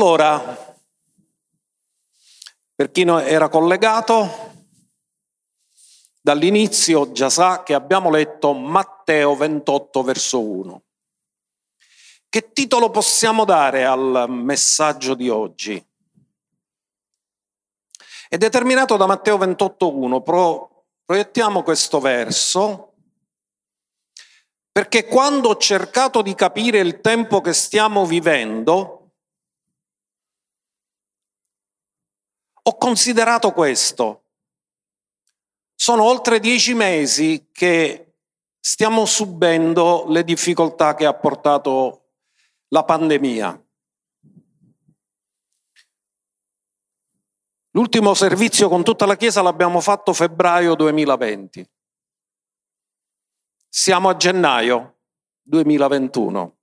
Allora, per chi era collegato, dall'inizio già sa che abbiamo letto Matteo 28 verso 1. Che titolo possiamo dare al messaggio di oggi? È determinato da Matteo 28.1. Pro, proiettiamo questo verso perché quando ho cercato di capire il tempo che stiamo vivendo, ho considerato questo. Sono oltre dieci mesi che stiamo subendo le difficoltà che ha portato la pandemia. L'ultimo servizio con tutta la Chiesa l'abbiamo fatto febbraio 2020. Siamo a gennaio 2021.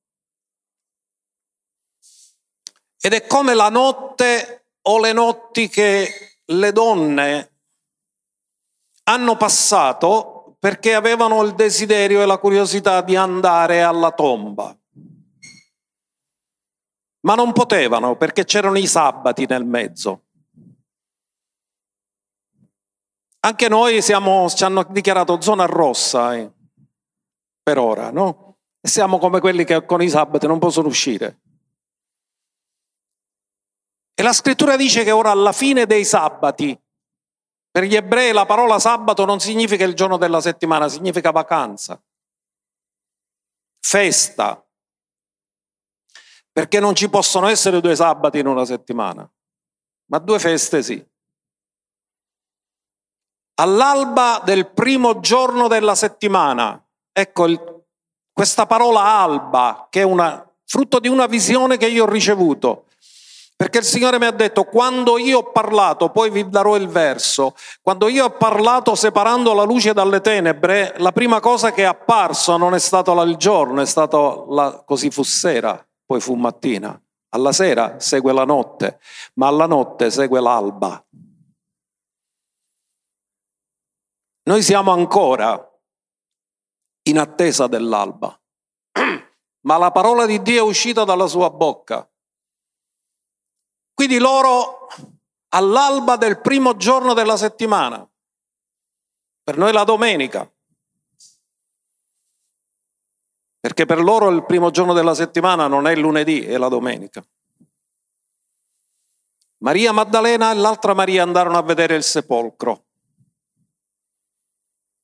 Ed è come la notte o le notti che le donne hanno passato perché avevano il desiderio e la curiosità di andare alla tomba. Ma non potevano perché c'erano i sabati nel mezzo. Anche noi siamo, ci hanno dichiarato zona rossa eh, per ora, no? E siamo come quelli che con i sabati non possono uscire. E la scrittura dice che ora alla fine dei sabati, per gli ebrei la parola sabato non significa il giorno della settimana, significa vacanza, festa, perché non ci possono essere due sabati in una settimana, ma due feste sì all'alba del primo giorno della settimana. Ecco il, questa parola alba, che è una, frutto di una visione che io ho ricevuto. Perché il Signore mi ha detto, quando io ho parlato, poi vi darò il verso, quando io ho parlato separando la luce dalle tenebre, la prima cosa che è apparso non è stato il giorno, è stato la, così fu sera, poi fu mattina. Alla sera segue la notte, ma alla notte segue l'alba. Noi siamo ancora in attesa dell'alba, ma la parola di Dio è uscita dalla sua bocca. Quindi loro all'alba del primo giorno della settimana, per noi la domenica, perché per loro il primo giorno della settimana non è il lunedì, è la domenica. Maria Maddalena e l'altra Maria andarono a vedere il sepolcro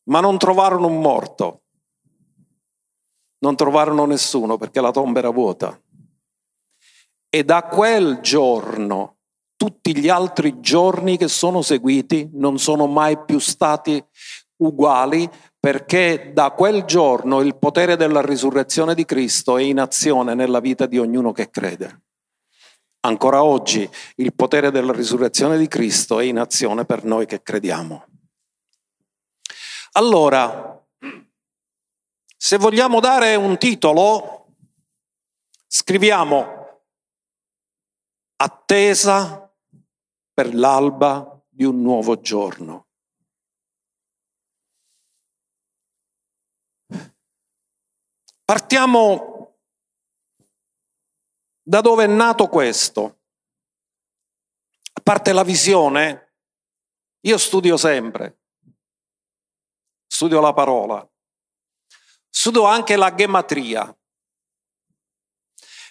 ma non trovarono un morto, non trovarono nessuno perché la tomba era vuota. E da quel giorno tutti gli altri giorni che sono seguiti non sono mai più stati uguali perché da quel giorno il potere della risurrezione di Cristo è in azione nella vita di ognuno che crede. Ancora oggi il potere della risurrezione di Cristo è in azione per noi che crediamo. Allora, se vogliamo dare un titolo, scriviamo attesa per l'alba di un nuovo giorno. Partiamo da dove è nato questo. A parte la visione, io studio sempre studio la parola, studio anche la gematria.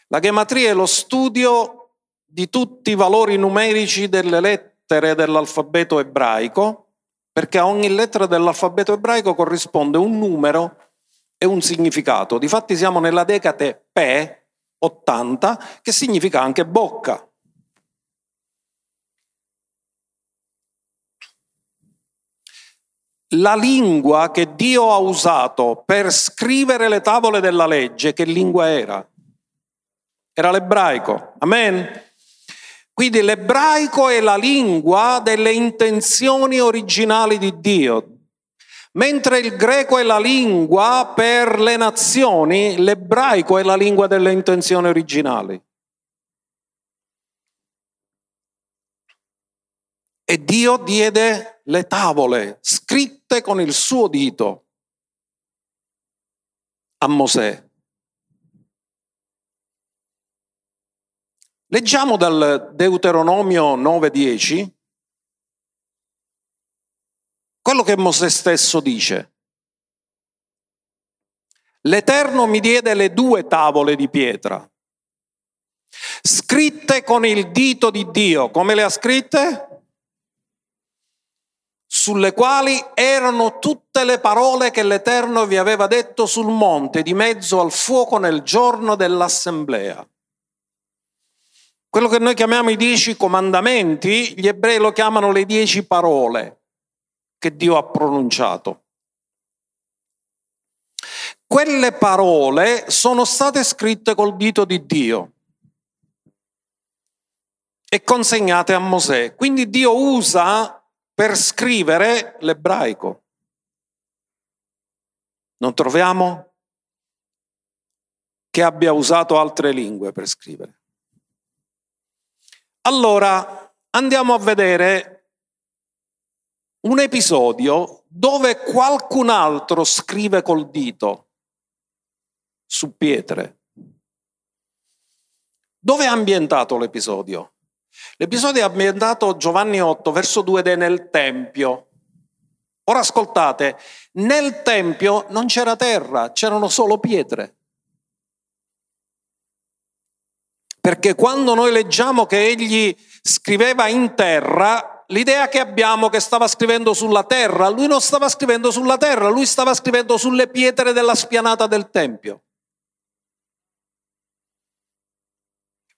La gematria è lo studio di tutti i valori numerici delle lettere dell'alfabeto ebraico, perché a ogni lettera dell'alfabeto ebraico corrisponde un numero e un significato. Difatti siamo nella decate P 80, che significa anche bocca. la lingua che Dio ha usato per scrivere le tavole della legge, che lingua era? Era l'ebraico. Amen? Quindi l'ebraico è la lingua delle intenzioni originali di Dio. Mentre il greco è la lingua per le nazioni, l'ebraico è la lingua delle intenzioni originali. E Dio diede le tavole scritte con il suo dito a Mosè. Leggiamo dal Deuteronomio 9:10 quello che Mosè stesso dice. L'Eterno mi diede le due tavole di pietra, scritte con il dito di Dio. Come le ha scritte? Sulle quali erano tutte le parole che l'Eterno vi aveva detto sul monte di mezzo al fuoco nel giorno dell'assemblea. Quello che noi chiamiamo i dieci comandamenti, gli ebrei lo chiamano le dieci parole che Dio ha pronunciato. Quelle parole sono state scritte col dito di Dio e consegnate a Mosè. Quindi Dio usa per scrivere l'ebraico. Non troviamo che abbia usato altre lingue per scrivere. Allora andiamo a vedere un episodio dove qualcun altro scrive col dito su pietre. Dove è ambientato l'episodio? L'episodio è ambientato Giovanni 8, verso 2 ed è nel Tempio. Ora ascoltate, nel Tempio non c'era terra, c'erano solo pietre. Perché quando noi leggiamo che egli scriveva in terra, l'idea che abbiamo che stava scrivendo sulla terra, lui non stava scrivendo sulla terra, lui stava scrivendo sulle pietre della spianata del Tempio.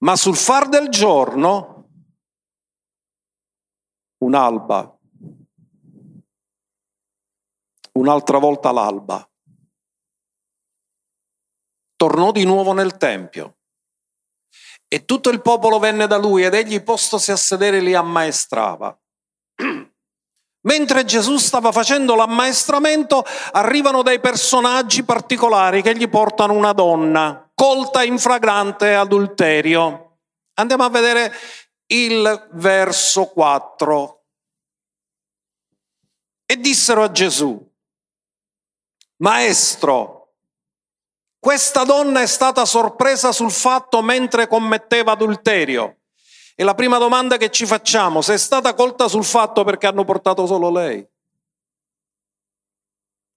Ma sul far del giorno, un'alba, un'altra volta l'alba, tornò di nuovo nel Tempio e tutto il popolo venne da lui ed egli postosi a sedere li ammaestrava. Mentre Gesù stava facendo l'ammaestramento, arrivano dei personaggi particolari che gli portano una donna colta in fragrante adulterio. Andiamo a vedere il verso 4. E dissero a Gesù, Maestro, questa donna è stata sorpresa sul fatto mentre commetteva adulterio. E la prima domanda che ci facciamo, se è stata colta sul fatto perché hanno portato solo lei?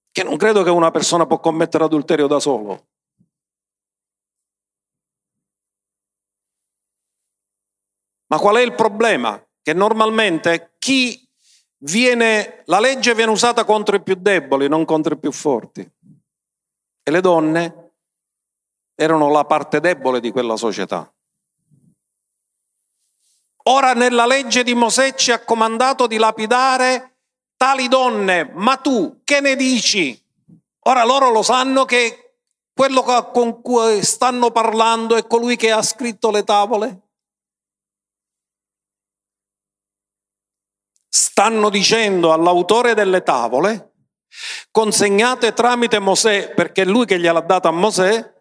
Che non credo che una persona può commettere adulterio da solo. Ma qual è il problema? Che normalmente chi viene, la legge viene usata contro i più deboli, non contro i più forti. E le donne erano la parte debole di quella società. Ora nella legge di Mosè ci ha comandato di lapidare tali donne, ma tu che ne dici? Ora loro lo sanno che quello con cui stanno parlando è colui che ha scritto le tavole? Stanno dicendo all'autore delle tavole, consegnate tramite Mosè, perché è lui che gliel'ha data a Mosè,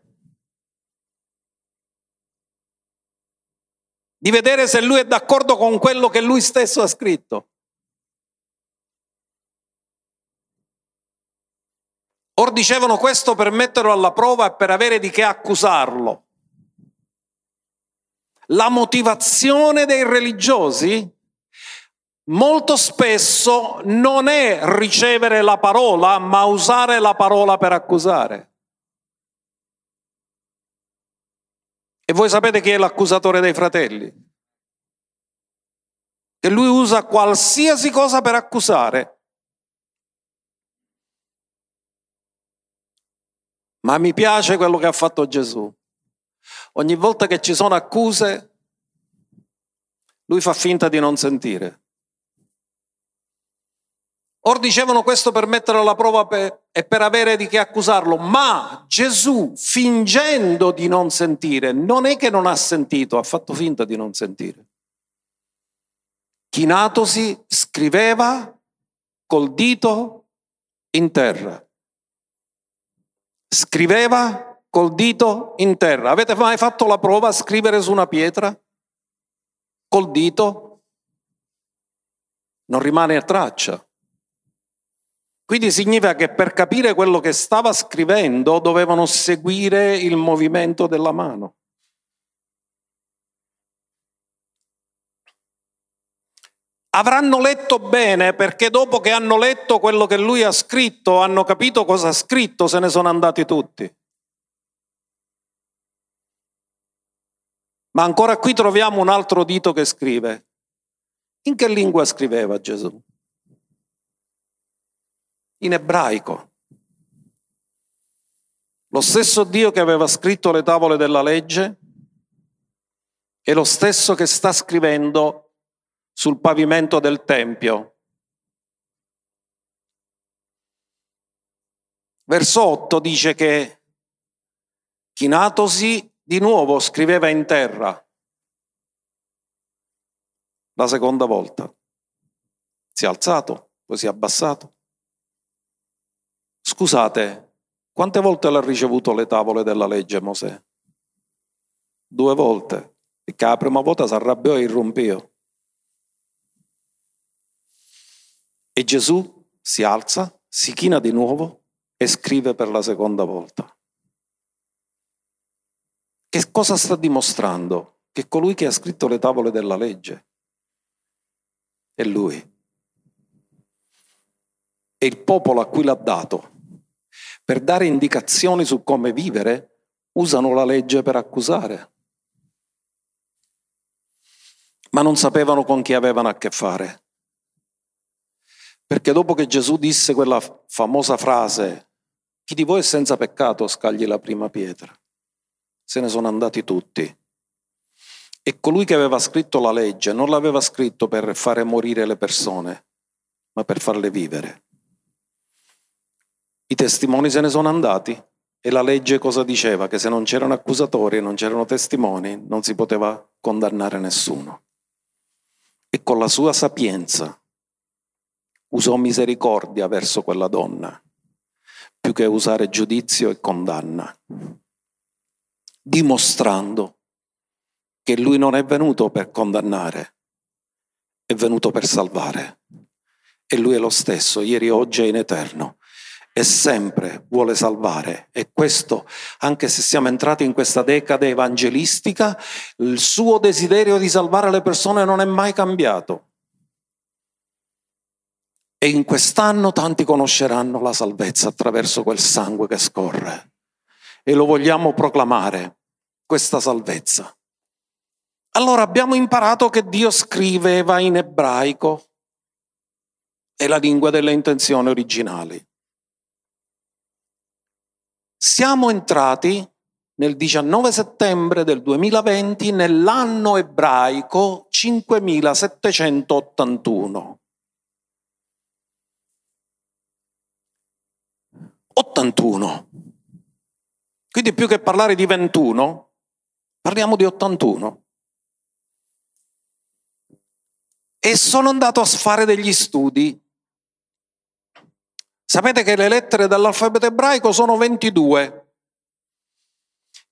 di vedere se lui è d'accordo con quello che lui stesso ha scritto. Or dicevano questo per metterlo alla prova e per avere di che accusarlo. La motivazione dei religiosi molto spesso non è ricevere la parola, ma usare la parola per accusare. E voi sapete chi è l'accusatore dei fratelli? Che lui usa qualsiasi cosa per accusare. Ma mi piace quello che ha fatto Gesù. Ogni volta che ci sono accuse, lui fa finta di non sentire. Or dicevano questo per mettere alla prova per, e per avere di che accusarlo, ma Gesù, fingendo di non sentire, non è che non ha sentito, ha fatto finta di non sentire. Chinatosi scriveva col dito in terra. Scriveva col dito in terra. Avete mai fatto la prova a scrivere su una pietra? Col dito? Non rimane traccia. Quindi significa che per capire quello che stava scrivendo dovevano seguire il movimento della mano. Avranno letto bene perché dopo che hanno letto quello che lui ha scritto, hanno capito cosa ha scritto, se ne sono andati tutti. Ma ancora qui troviamo un altro dito che scrive. In che lingua scriveva Gesù? In ebraico. Lo stesso Dio che aveva scritto le tavole della legge è lo stesso che sta scrivendo sul pavimento del Tempio. Verso 8 dice che chinatosi di nuovo scriveva in terra la seconda volta. Si è alzato, poi si è abbassato. Scusate, quante volte l'ha ricevuto le tavole della legge Mosè? Due volte. Perché la prima volta si arrabbiò e irrompiò. E Gesù si alza, si china di nuovo e scrive per la seconda volta. Che cosa sta dimostrando? Che colui che ha scritto le tavole della legge è lui. E il popolo a cui l'ha dato. Per dare indicazioni su come vivere, usano la legge per accusare. Ma non sapevano con chi avevano a che fare. Perché dopo che Gesù disse quella famosa frase, chi di voi è senza peccato scagli la prima pietra se ne sono andati tutti. E colui che aveva scritto la legge non l'aveva scritto per fare morire le persone, ma per farle vivere. I testimoni se ne sono andati e la legge cosa diceva? Che se non c'erano accusatori e non c'erano testimoni non si poteva condannare nessuno. E con la sua sapienza usò misericordia verso quella donna, più che usare giudizio e condanna dimostrando che lui non è venuto per condannare, è venuto per salvare. E lui è lo stesso, ieri, oggi e in eterno. E sempre vuole salvare. E questo, anche se siamo entrati in questa decade evangelistica, il suo desiderio di salvare le persone non è mai cambiato. E in quest'anno tanti conosceranno la salvezza attraverso quel sangue che scorre e lo vogliamo proclamare, questa salvezza. Allora abbiamo imparato che Dio scriveva in ebraico, è la lingua delle intenzioni originali. Siamo entrati nel 19 settembre del 2020 nell'anno ebraico 5781. 81. Quindi più che parlare di 21, parliamo di 81. E sono andato a fare degli studi. Sapete che le lettere dell'alfabeto ebraico sono 22,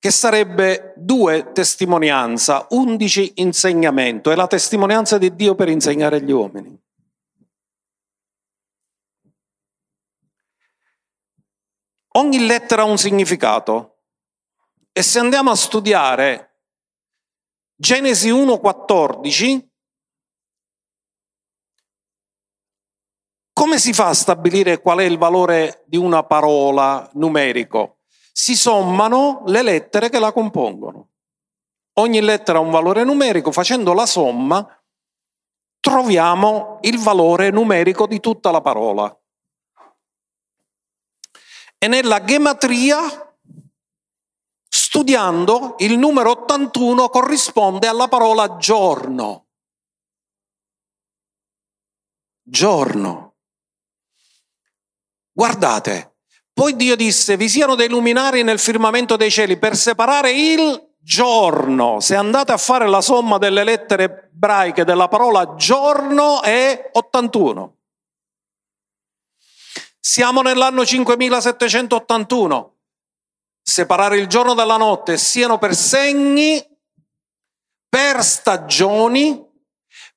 che sarebbe due testimonianza, 11 insegnamento, è la testimonianza di Dio per insegnare agli uomini. Ogni lettera ha un significato. E se andiamo a studiare Genesi 1.14, come si fa a stabilire qual è il valore di una parola numerico? Si sommano le lettere che la compongono. Ogni lettera ha un valore numerico, facendo la somma troviamo il valore numerico di tutta la parola. E nella gematria studiando il numero 81 corrisponde alla parola giorno. Giorno. Guardate, poi Dio disse, vi siano dei luminari nel firmamento dei cieli per separare il giorno. Se andate a fare la somma delle lettere ebraiche della parola giorno è 81. Siamo nell'anno 5781 separare il giorno dalla notte siano per segni, per stagioni,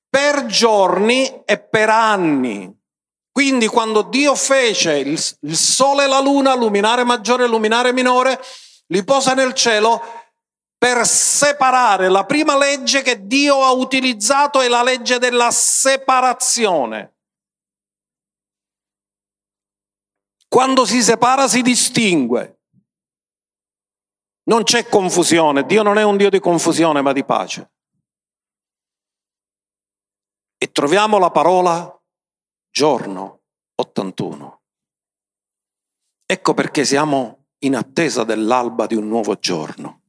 per giorni e per anni. Quindi quando Dio fece il, sole e la luna, luminare maggiore e luminare minore, li posa nel cielo, per separare. La prima legge che Dio ha utilizzato è la legge della separazione. Quando si separa si distingue. Non c'è confusione. Dio non è un Dio di confusione ma di pace. E troviamo la parola giorno 81. Ecco perché siamo in attesa dell'alba di un nuovo giorno.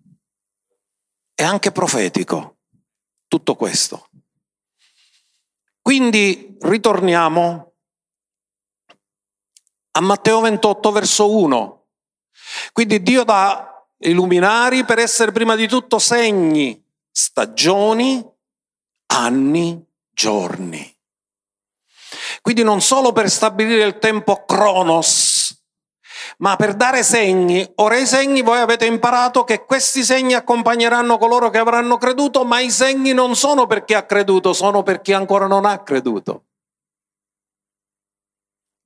È anche profetico tutto questo. Quindi ritorniamo a Matteo 28 verso 1. Quindi Dio dà i luminari per essere prima di tutto segni, stagioni, anni, giorni. Quindi non solo per stabilire il tempo cronos, ma per dare segni. Ora i segni voi avete imparato che questi segni accompagneranno coloro che avranno creduto, ma i segni non sono per chi ha creduto, sono per chi ancora non ha creduto.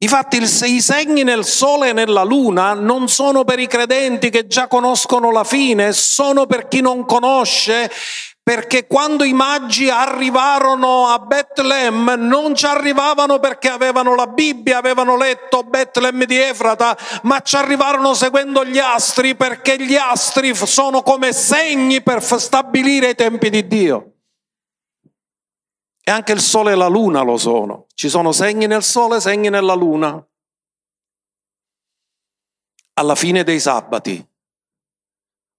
Infatti i segni nel sole e nella luna non sono per i credenti che già conoscono la fine, sono per chi non conosce perché quando i magi arrivarono a Betlemme non ci arrivavano perché avevano la Bibbia, avevano letto Betlemme di Efrata, ma ci arrivarono seguendo gli astri perché gli astri sono come segni per stabilire i tempi di Dio. E anche il sole e la luna lo sono. Ci sono segni nel sole, segni nella luna. Alla fine dei sabati,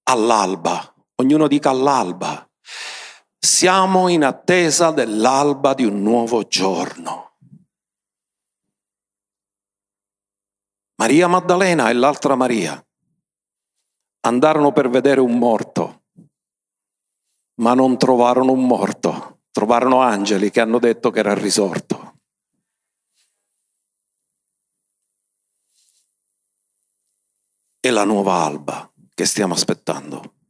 all'alba, ognuno dica all'alba siamo in attesa dell'alba di un nuovo giorno. Maria Maddalena e l'altra Maria andarono per vedere un morto, ma non trovarono un morto, trovarono angeli che hanno detto che era risorto. È la nuova alba che stiamo aspettando.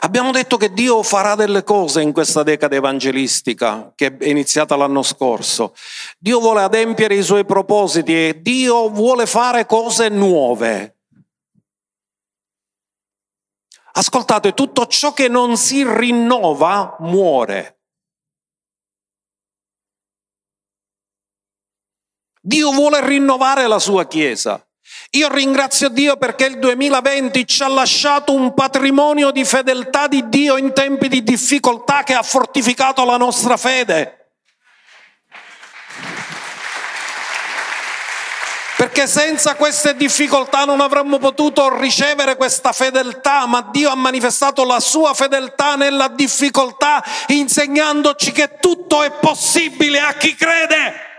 Abbiamo detto che Dio farà delle cose in questa decade evangelistica che è iniziata l'anno scorso. Dio vuole adempiere i suoi propositi e Dio vuole fare cose nuove. Ascoltate, tutto ciò che non si rinnova muore. Dio vuole rinnovare la sua Chiesa. Io ringrazio Dio perché il 2020 ci ha lasciato un patrimonio di fedeltà di Dio in tempi di difficoltà che ha fortificato la nostra fede. Perché senza queste difficoltà non avremmo potuto ricevere questa fedeltà, ma Dio ha manifestato la sua fedeltà nella difficoltà, insegnandoci che tutto è possibile a chi crede.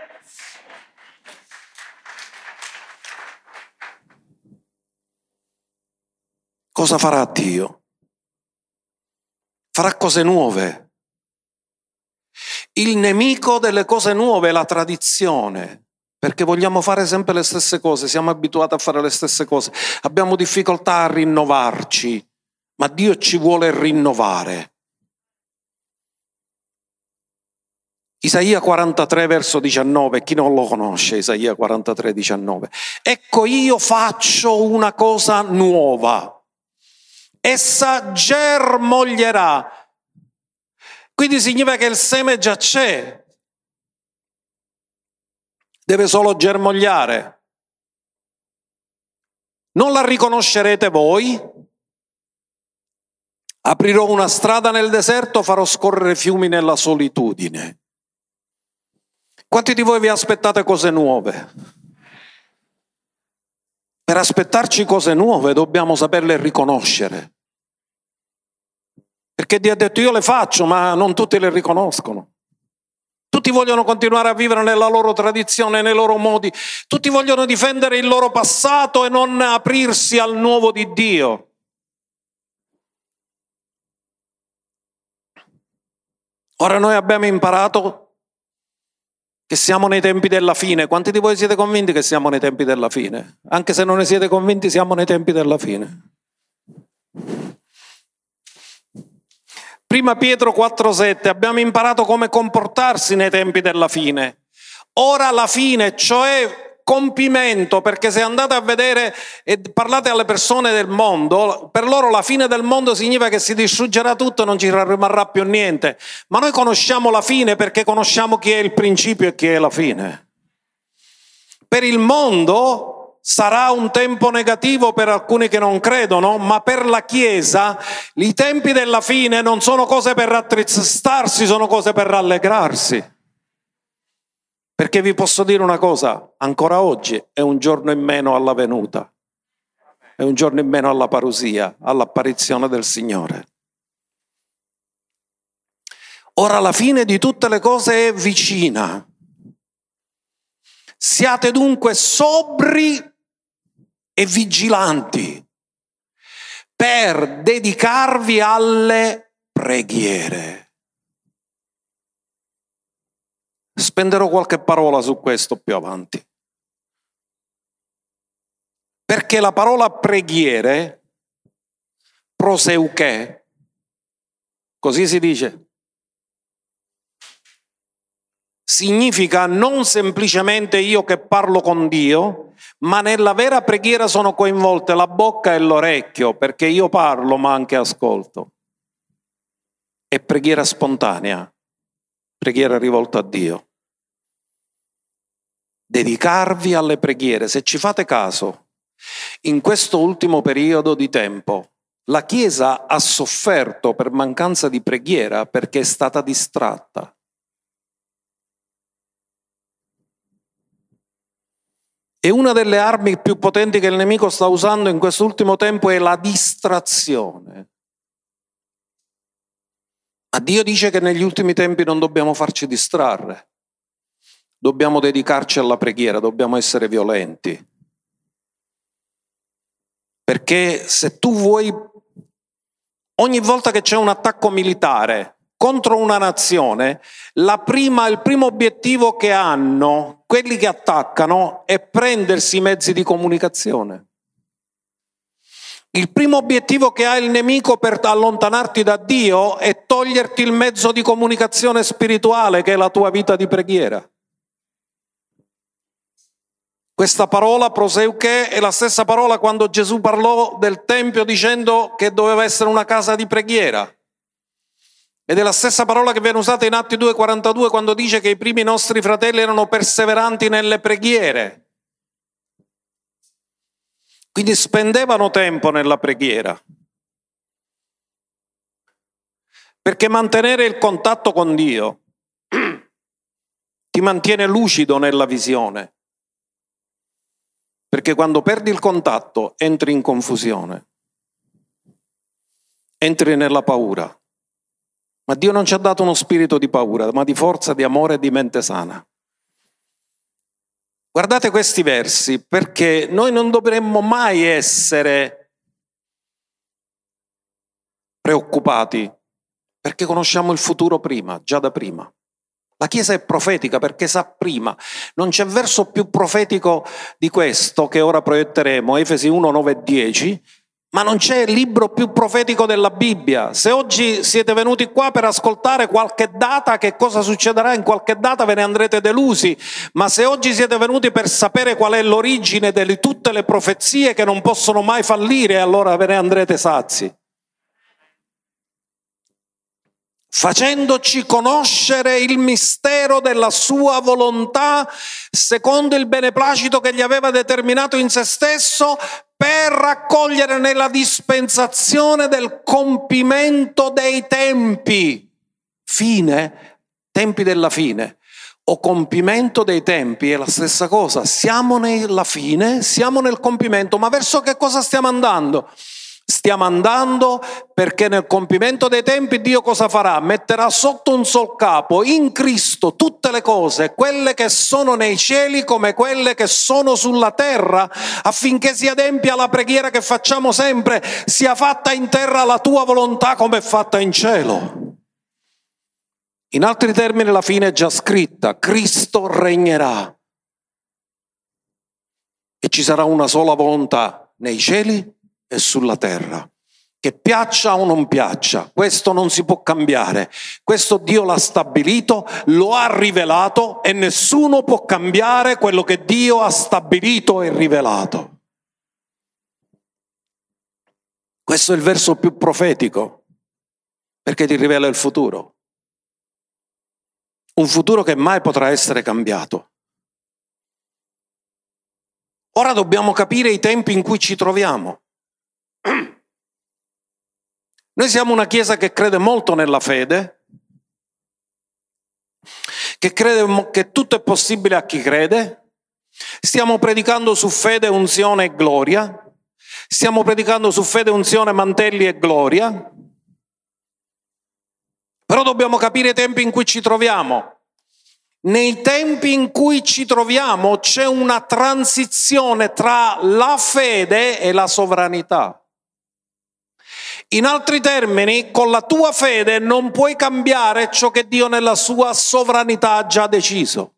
Cosa farà Dio? Farà cose nuove. Il nemico delle cose nuove è la tradizione, perché vogliamo fare sempre le stesse cose, siamo abituati a fare le stesse cose, abbiamo difficoltà a rinnovarci, ma Dio ci vuole rinnovare. Isaia 43 verso 19, chi non lo conosce, Isaia 43 19. Ecco io faccio una cosa nuova essa germoglierà. Quindi significa che il seme già c'è, deve solo germogliare. Non la riconoscerete voi? Aprirò una strada nel deserto, farò scorrere fiumi nella solitudine. Quanti di voi vi aspettate cose nuove? Per aspettarci cose nuove dobbiamo saperle riconoscere. Perché Dio ha detto io le faccio, ma non tutti le riconoscono. Tutti vogliono continuare a vivere nella loro tradizione, nei loro modi. Tutti vogliono difendere il loro passato e non aprirsi al nuovo di Dio. Ora noi abbiamo imparato che siamo nei tempi della fine. Quanti di voi siete convinti che siamo nei tempi della fine? Anche se non ne siete convinti, siamo nei tempi della fine. Prima Pietro 4:7 abbiamo imparato come comportarsi nei tempi della fine. Ora la fine, cioè compimento, perché se andate a vedere e parlate alle persone del mondo, per loro la fine del mondo significa che si distruggerà tutto e non ci rimarrà più niente. Ma noi conosciamo la fine perché conosciamo chi è il principio e chi è la fine. Per il mondo sarà un tempo negativo per alcuni che non credono, ma per la Chiesa i tempi della fine non sono cose per rattristarsi, sono cose per rallegrarsi. Perché vi posso dire una cosa, ancora oggi è un giorno in meno alla venuta, è un giorno in meno alla parusia, all'apparizione del Signore. Ora la fine di tutte le cose è vicina. Siate dunque sobri e vigilanti per dedicarvi alle preghiere. Spenderò qualche parola su questo più avanti. Perché la parola preghiere, proseuche, così si dice, significa non semplicemente io che parlo con Dio, ma nella vera preghiera sono coinvolte la bocca e l'orecchio, perché io parlo ma anche ascolto. È preghiera spontanea, preghiera rivolta a Dio dedicarvi alle preghiere. Se ci fate caso, in questo ultimo periodo di tempo, la Chiesa ha sofferto per mancanza di preghiera perché è stata distratta. E una delle armi più potenti che il nemico sta usando in quest'ultimo tempo è la distrazione. Ma Dio dice che negli ultimi tempi non dobbiamo farci distrarre. Dobbiamo dedicarci alla preghiera, dobbiamo essere violenti. Perché se tu vuoi, ogni volta che c'è un attacco militare contro una nazione, prima, il primo obiettivo che hanno quelli che attaccano è prendersi i mezzi di comunicazione. Il primo obiettivo che ha il nemico per allontanarti da Dio è toglierti il mezzo di comunicazione spirituale che è la tua vita di preghiera. Questa parola proseuche è la stessa parola quando Gesù parlò del Tempio dicendo che doveva essere una casa di preghiera. Ed è la stessa parola che viene usata in Atti 2,42 quando dice che i primi nostri fratelli erano perseveranti nelle preghiere. Quindi spendevano tempo nella preghiera. Perché mantenere il contatto con Dio ti mantiene lucido nella visione. Perché quando perdi il contatto entri in confusione, entri nella paura. Ma Dio non ci ha dato uno spirito di paura, ma di forza, di amore e di mente sana. Guardate questi versi perché noi non dovremmo mai essere preoccupati perché conosciamo il futuro prima, già da prima. La Chiesa è profetica perché sa prima. Non c'è verso più profetico di questo che ora proietteremo, Efesi 1, 9 e 10, ma non c'è libro più profetico della Bibbia. Se oggi siete venuti qua per ascoltare qualche data, che cosa succederà in qualche data, ve ne andrete delusi. Ma se oggi siete venuti per sapere qual è l'origine di tutte le profezie che non possono mai fallire, allora ve ne andrete sazi. Facendoci conoscere il mistero della sua volontà secondo il beneplacito che gli aveva determinato in se stesso per raccogliere nella dispensazione del compimento dei tempi. Fine, tempi della fine o compimento dei tempi è la stessa cosa. Siamo nella fine, siamo nel compimento, ma verso che cosa stiamo andando? Stiamo andando perché nel compimento dei tempi Dio cosa farà? Metterà sotto un sol capo in Cristo tutte le cose, quelle che sono nei cieli come quelle che sono sulla terra, affinché si adempia la preghiera che facciamo sempre, sia fatta in terra la tua volontà come è fatta in cielo. In altri termini la fine è già scritta, Cristo regnerà e ci sarà una sola volontà nei cieli e sulla terra. che piaccia o non piaccia, questo non si può cambiare. Questo Dio l'ha stabilito, lo ha rivelato e nessuno può cambiare quello che Dio ha stabilito e rivelato. Questo è il verso più profetico perché ti rivela il futuro. Un futuro che mai potrà essere cambiato. Ora dobbiamo capire i tempi in cui ci troviamo. Noi siamo una Chiesa che crede molto nella fede, che crede che tutto è possibile a chi crede. Stiamo predicando su fede, unzione e gloria. Stiamo predicando su fede, unzione, mantelli e gloria. Però dobbiamo capire i tempi in cui ci troviamo. Nei tempi in cui ci troviamo c'è una transizione tra la fede e la sovranità. In altri termini, con la tua fede non puoi cambiare ciò che Dio nella sua sovranità ha già deciso.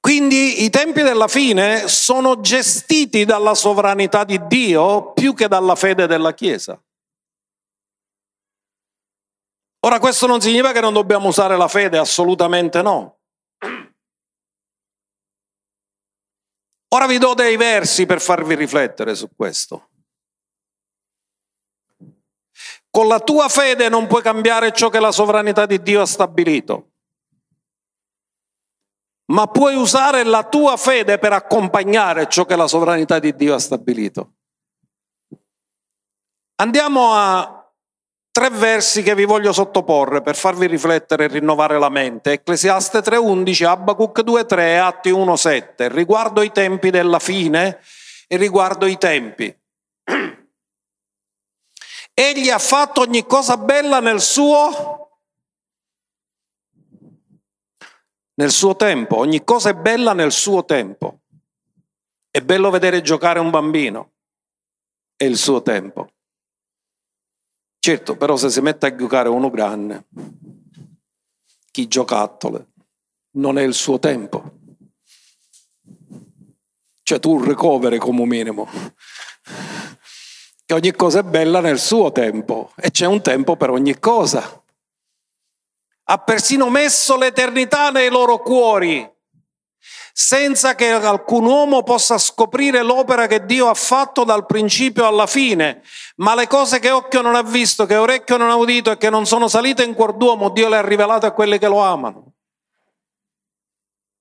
Quindi i tempi della fine sono gestiti dalla sovranità di Dio più che dalla fede della Chiesa. Ora questo non significa che non dobbiamo usare la fede, assolutamente no. Ora vi do dei versi per farvi riflettere su questo. Con la tua fede non puoi cambiare ciò che la sovranità di Dio ha stabilito ma puoi usare la tua fede per accompagnare ciò che la sovranità di Dio ha stabilito. Andiamo a tre versi che vi voglio sottoporre per farvi riflettere e rinnovare la mente. Ecclesiaste 3.11, Abacuc 2.3, Atti 1.7, riguardo i tempi della fine e riguardo i tempi. Egli ha fatto ogni cosa bella nel suo nel suo tempo, ogni cosa è bella nel suo tempo. È bello vedere giocare un bambino, è il suo tempo. Certo, però se si mette a giocare uno grande, chi giocattole, non è il suo tempo. Cioè tu ricoveri come minimo. Che ogni cosa è bella nel suo tempo e c'è un tempo per ogni cosa. Ha persino messo l'eternità nei loro cuori, senza che alcun uomo possa scoprire l'opera che Dio ha fatto dal principio alla fine, ma le cose che occhio non ha visto, che orecchio non ha udito e che non sono salite in cuor d'uomo, Dio le ha rivelate a quelli che lo amano.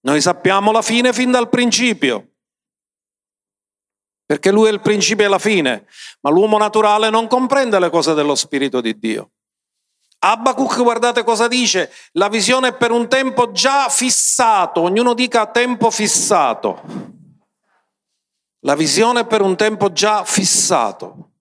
Noi sappiamo la fine fin dal principio, perché lui è il principio e la fine, ma l'uomo naturale non comprende le cose dello Spirito di Dio. Abacuc, guardate cosa dice, la visione è per un tempo già fissato, ognuno dica tempo fissato. La visione è per un tempo già fissato.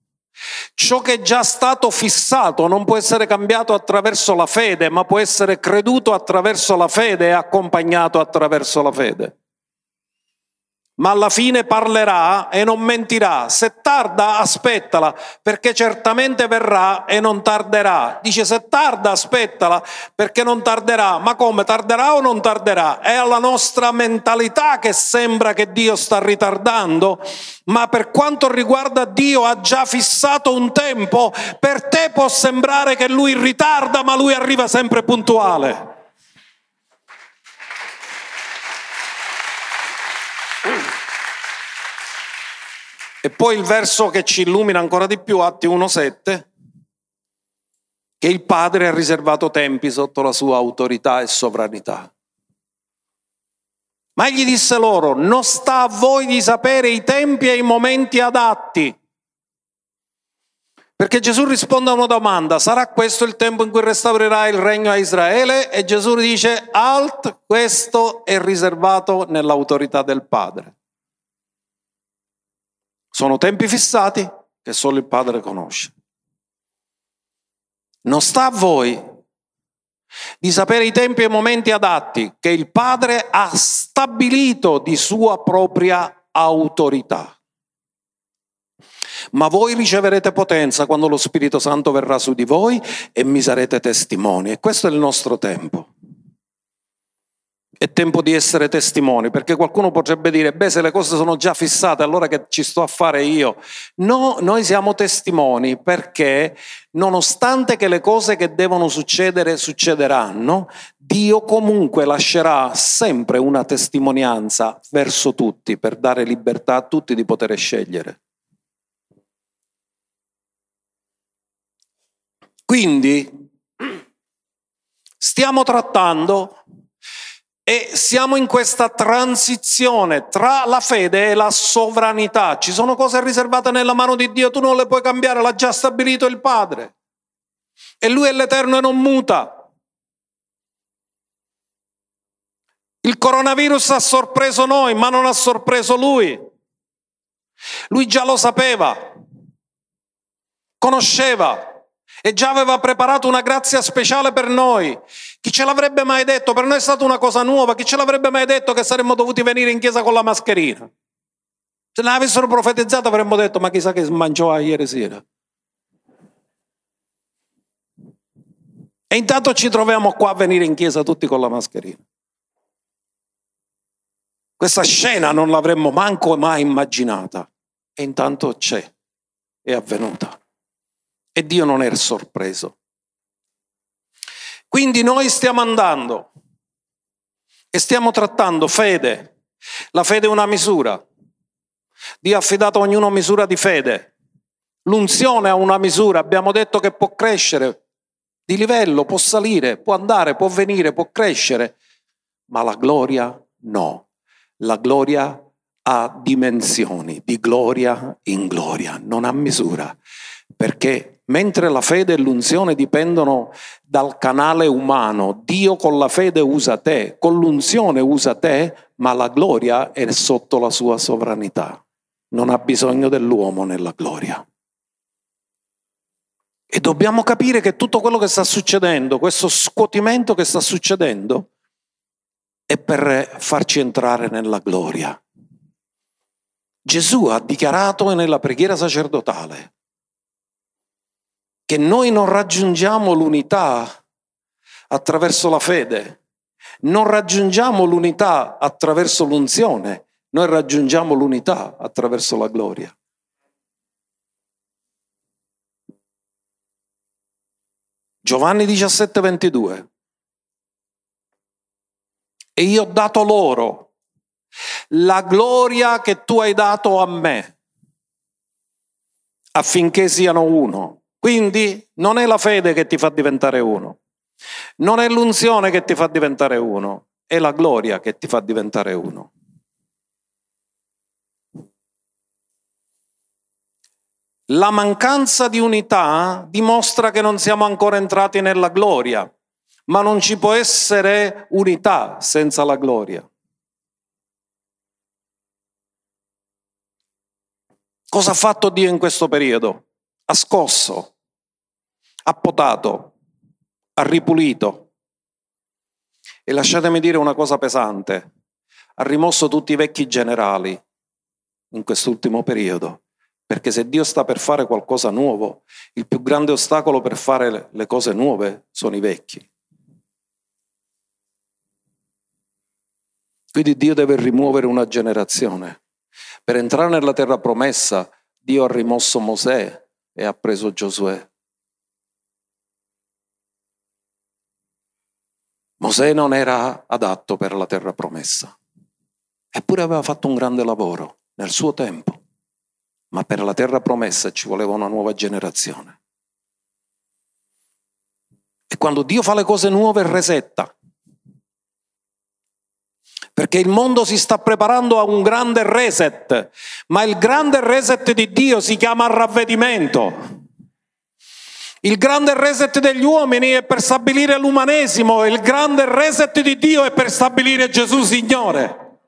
Ciò che è già stato fissato non può essere cambiato attraverso la fede, ma può essere creduto attraverso la fede e accompagnato attraverso la fede ma alla fine parlerà e non mentirà. Se tarda, aspettala, perché certamente verrà e non tarderà. Dice se tarda, aspettala, perché non tarderà. Ma come tarderà o non tarderà? È alla nostra mentalità che sembra che Dio sta ritardando, ma per quanto riguarda Dio ha già fissato un tempo. Per te può sembrare che Lui ritarda, ma Lui arriva sempre puntuale. E poi il verso che ci illumina ancora di più, Atti 1.7, che il Padre ha riservato tempi sotto la sua autorità e sovranità. Ma egli disse loro, non sta a voi di sapere i tempi e i momenti adatti. Perché Gesù risponde a una domanda, sarà questo il tempo in cui restaurerà il regno a Israele? E Gesù dice, alt, questo è riservato nell'autorità del Padre. Sono tempi fissati che solo il Padre conosce. Non sta a voi di sapere i tempi e i momenti adatti che il Padre ha stabilito di sua propria autorità. Ma voi riceverete potenza quando lo Spirito Santo verrà su di voi e mi sarete testimoni. E questo è il nostro tempo È tempo di essere testimoni, perché qualcuno potrebbe dire, beh, se le cose sono già fissate, allora che ci sto a fare io? No, noi siamo testimoni perché nonostante che le cose che devono succedere succederanno, Dio comunque lascerà sempre una testimonianza verso tutti per dare libertà a tutti di poter scegliere. Quindi stiamo trattando e siamo in questa transizione tra la fede e la sovranità. Ci sono cose riservate nella mano di Dio, tu non le puoi cambiare, l'ha già stabilito il Padre. E Lui è l'Eterno e non muta. Il coronavirus ha sorpreso noi, ma non ha sorpreso Lui. Lui già lo sapeva, conosceva, e già aveva preparato una grazia speciale per noi. Chi ce l'avrebbe mai detto? Per noi è stata una cosa nuova. Chi ce l'avrebbe mai detto che saremmo dovuti venire in chiesa con la mascherina? Se ne avessero profetizzato avremmo detto, ma chissà che mangiò ieri sera. E intanto ci troviamo qua a venire in chiesa tutti con la mascherina. Questa scena non l'avremmo manco mai immaginata. E intanto c'è, è avvenuta. E Dio non era sorpreso. Quindi noi stiamo andando e stiamo trattando fede. La fede è una misura. Dio ha affidato a ognuno misura di fede. L'unzione ha una misura, abbiamo detto che può crescere di livello, può salire, può andare, può venire, può crescere, ma la gloria no. La gloria ha dimensioni, di gloria in gloria, non ha misura, perché Mentre la fede e l'unzione dipendono dal canale umano, Dio con la fede usa te, con l'unzione usa te, ma la gloria è sotto la sua sovranità. Non ha bisogno dell'uomo nella gloria. E dobbiamo capire che tutto quello che sta succedendo, questo scuotimento che sta succedendo, è per farci entrare nella gloria. Gesù ha dichiarato nella preghiera sacerdotale, che noi non raggiungiamo l'unità attraverso la fede, non raggiungiamo l'unità attraverso l'unzione, noi raggiungiamo l'unità attraverso la gloria. Giovanni 17, 22. E io ho dato loro la gloria che tu hai dato a me, affinché siano uno, quindi non è la fede che ti fa diventare uno, non è l'unzione che ti fa diventare uno, è la gloria che ti fa diventare uno. La mancanza di unità dimostra che non siamo ancora entrati nella gloria, ma non ci può essere unità senza la gloria. Cosa ha fatto Dio in questo periodo? Ha scosso, ha potato, ha ripulito. E lasciatemi dire una cosa pesante, ha rimosso tutti i vecchi generali in quest'ultimo periodo, perché se Dio sta per fare qualcosa nuovo, il più grande ostacolo per fare le cose nuove sono i vecchi. Quindi Dio deve rimuovere una generazione. Per entrare nella terra promessa, Dio ha rimosso Mosè, e ha preso Giosuè. Mosè non era adatto per la terra promessa, eppure aveva fatto un grande lavoro nel suo tempo, ma per la terra promessa ci voleva una nuova generazione. E quando Dio fa le cose nuove resetta, perché il mondo si sta preparando a un grande reset, ma il grande reset di Dio si chiama ravvedimento. Il grande reset degli uomini è per stabilire l'umanesimo, il grande reset di Dio è per stabilire Gesù Signore.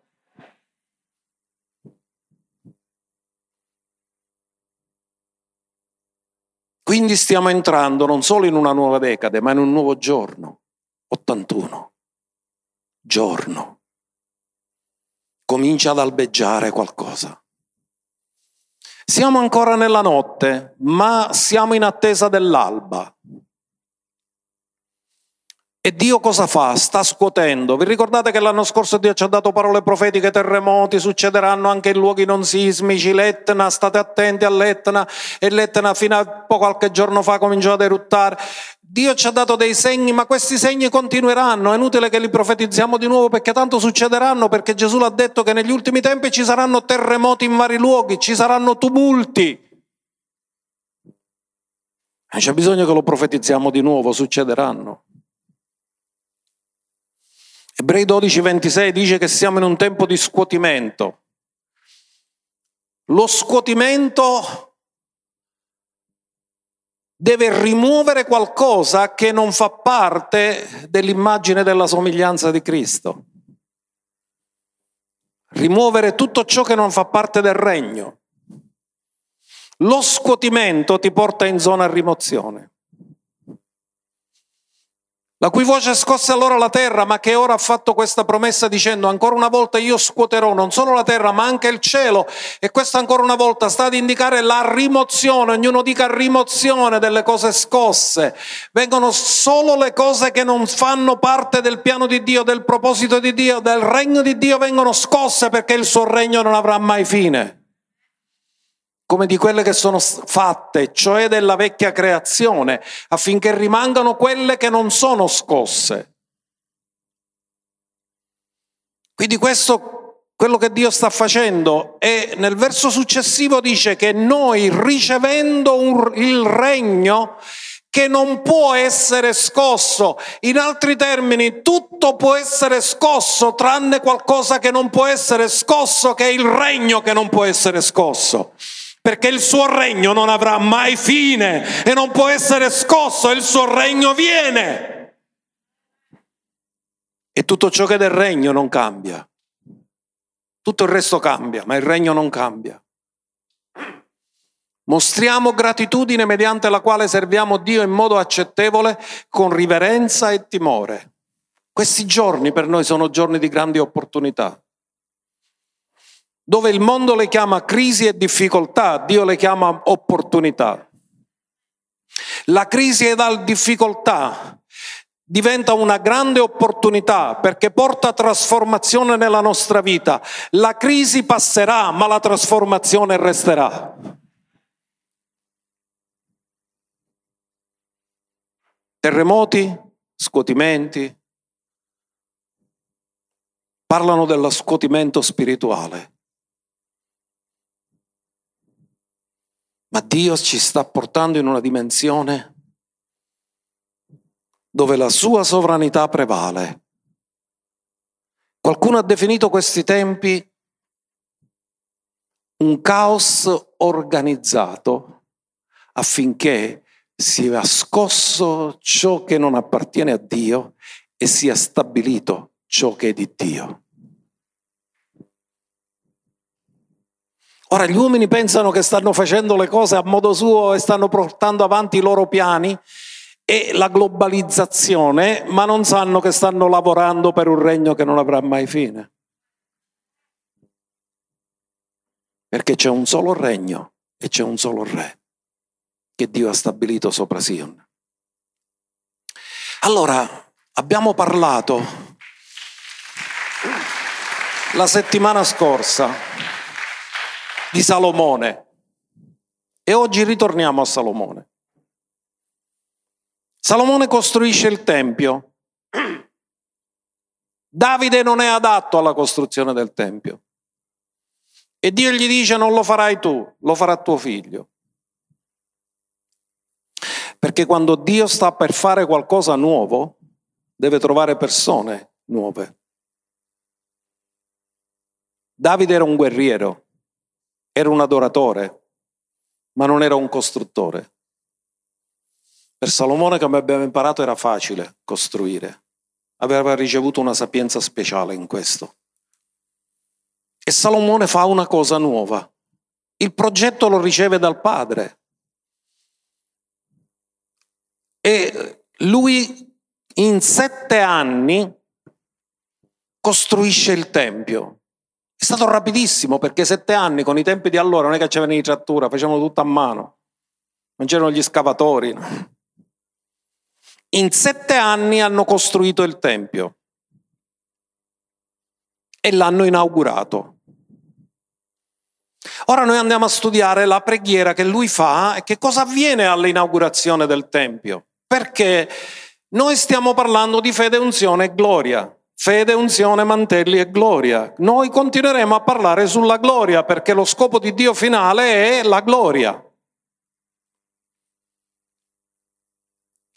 Quindi stiamo entrando non solo in una nuova decade, ma in un nuovo giorno, 81, giorno comincia ad albeggiare qualcosa. Siamo ancora nella notte, ma siamo in attesa dell'alba. E Dio cosa fa? Sta scuotendo. Vi ricordate che l'anno scorso Dio ci ha dato parole profetiche, terremoti, succederanno anche in luoghi non sismici, l'Etna, state attenti all'Etna, e l'Etna fino a qualche giorno fa cominciò ad eruttare. Dio ci ha dato dei segni, ma questi segni continueranno, è inutile che li profetizziamo di nuovo perché tanto succederanno, perché Gesù l'ha detto che negli ultimi tempi ci saranno terremoti in vari luoghi, ci saranno tumulti. E c'è bisogno che lo profetizziamo di nuovo, succederanno. Ebrei 12, 26 dice che siamo in un tempo di scuotimento. Lo scuotimento deve rimuovere qualcosa che non fa parte dell'immagine della somiglianza di Cristo. Rimuovere tutto ciò che non fa parte del regno. Lo scuotimento ti porta in zona rimozione la cui voce scosse allora la terra, ma che ora ha fatto questa promessa dicendo ancora una volta io scuoterò non solo la terra ma anche il cielo e questo ancora una volta sta ad indicare la rimozione, ognuno dica rimozione delle cose scosse, vengono solo le cose che non fanno parte del piano di Dio, del proposito di Dio, del regno di Dio vengono scosse perché il suo regno non avrà mai fine come di quelle che sono fatte, cioè della vecchia creazione, affinché rimangano quelle che non sono scosse. Quindi questo, quello che Dio sta facendo e nel verso successivo dice che noi ricevendo un, il regno che non può essere scosso. In altri termini, tutto può essere scosso tranne qualcosa che non può essere scosso, che è il regno che non può essere scosso perché il suo regno non avrà mai fine e non può essere scosso, il suo regno viene. E tutto ciò che è del regno non cambia. Tutto il resto cambia, ma il regno non cambia. Mostriamo gratitudine mediante la quale serviamo Dio in modo accettevole, con riverenza e timore. Questi giorni per noi sono giorni di grandi opportunità dove il mondo le chiama crisi e difficoltà, Dio le chiama opportunità. La crisi e la difficoltà diventa una grande opportunità perché porta trasformazione nella nostra vita. La crisi passerà, ma la trasformazione resterà. Terremoti, scuotimenti, parlano dello scuotimento spirituale. Ma Dio ci sta portando in una dimensione dove la sua sovranità prevale. Qualcuno ha definito questi tempi un caos organizzato affinché sia scosso ciò che non appartiene a Dio e sia stabilito ciò che è di Dio. Ora gli uomini pensano che stanno facendo le cose a modo suo e stanno portando avanti i loro piani e la globalizzazione, ma non sanno che stanno lavorando per un regno che non avrà mai fine. Perché c'è un solo regno e c'è un solo re che Dio ha stabilito sopra Sion. Allora, abbiamo parlato la settimana scorsa di Salomone. E oggi ritorniamo a Salomone. Salomone costruisce il Tempio. Davide non è adatto alla costruzione del Tempio. E Dio gli dice non lo farai tu, lo farà tuo figlio. Perché quando Dio sta per fare qualcosa nuovo, deve trovare persone nuove. Davide era un guerriero, era un adoratore, ma non era un costruttore. Per Salomone, come abbiamo imparato, era facile costruire. Aveva ricevuto una sapienza speciale in questo. E Salomone fa una cosa nuova. Il progetto lo riceve dal padre. E lui in sette anni costruisce il Tempio. È stato rapidissimo perché sette anni con i tempi di allora non è che c'erano i trattura, facevano tutto a mano, non c'erano gli scavatori. In sette anni hanno costruito il Tempio e l'hanno inaugurato. Ora noi andiamo a studiare la preghiera che lui fa e che cosa avviene all'inaugurazione del Tempio. Perché noi stiamo parlando di fede, unzione e gloria. Fede, unzione, mantelli e gloria. Noi continueremo a parlare sulla gloria perché lo scopo di Dio finale è la gloria.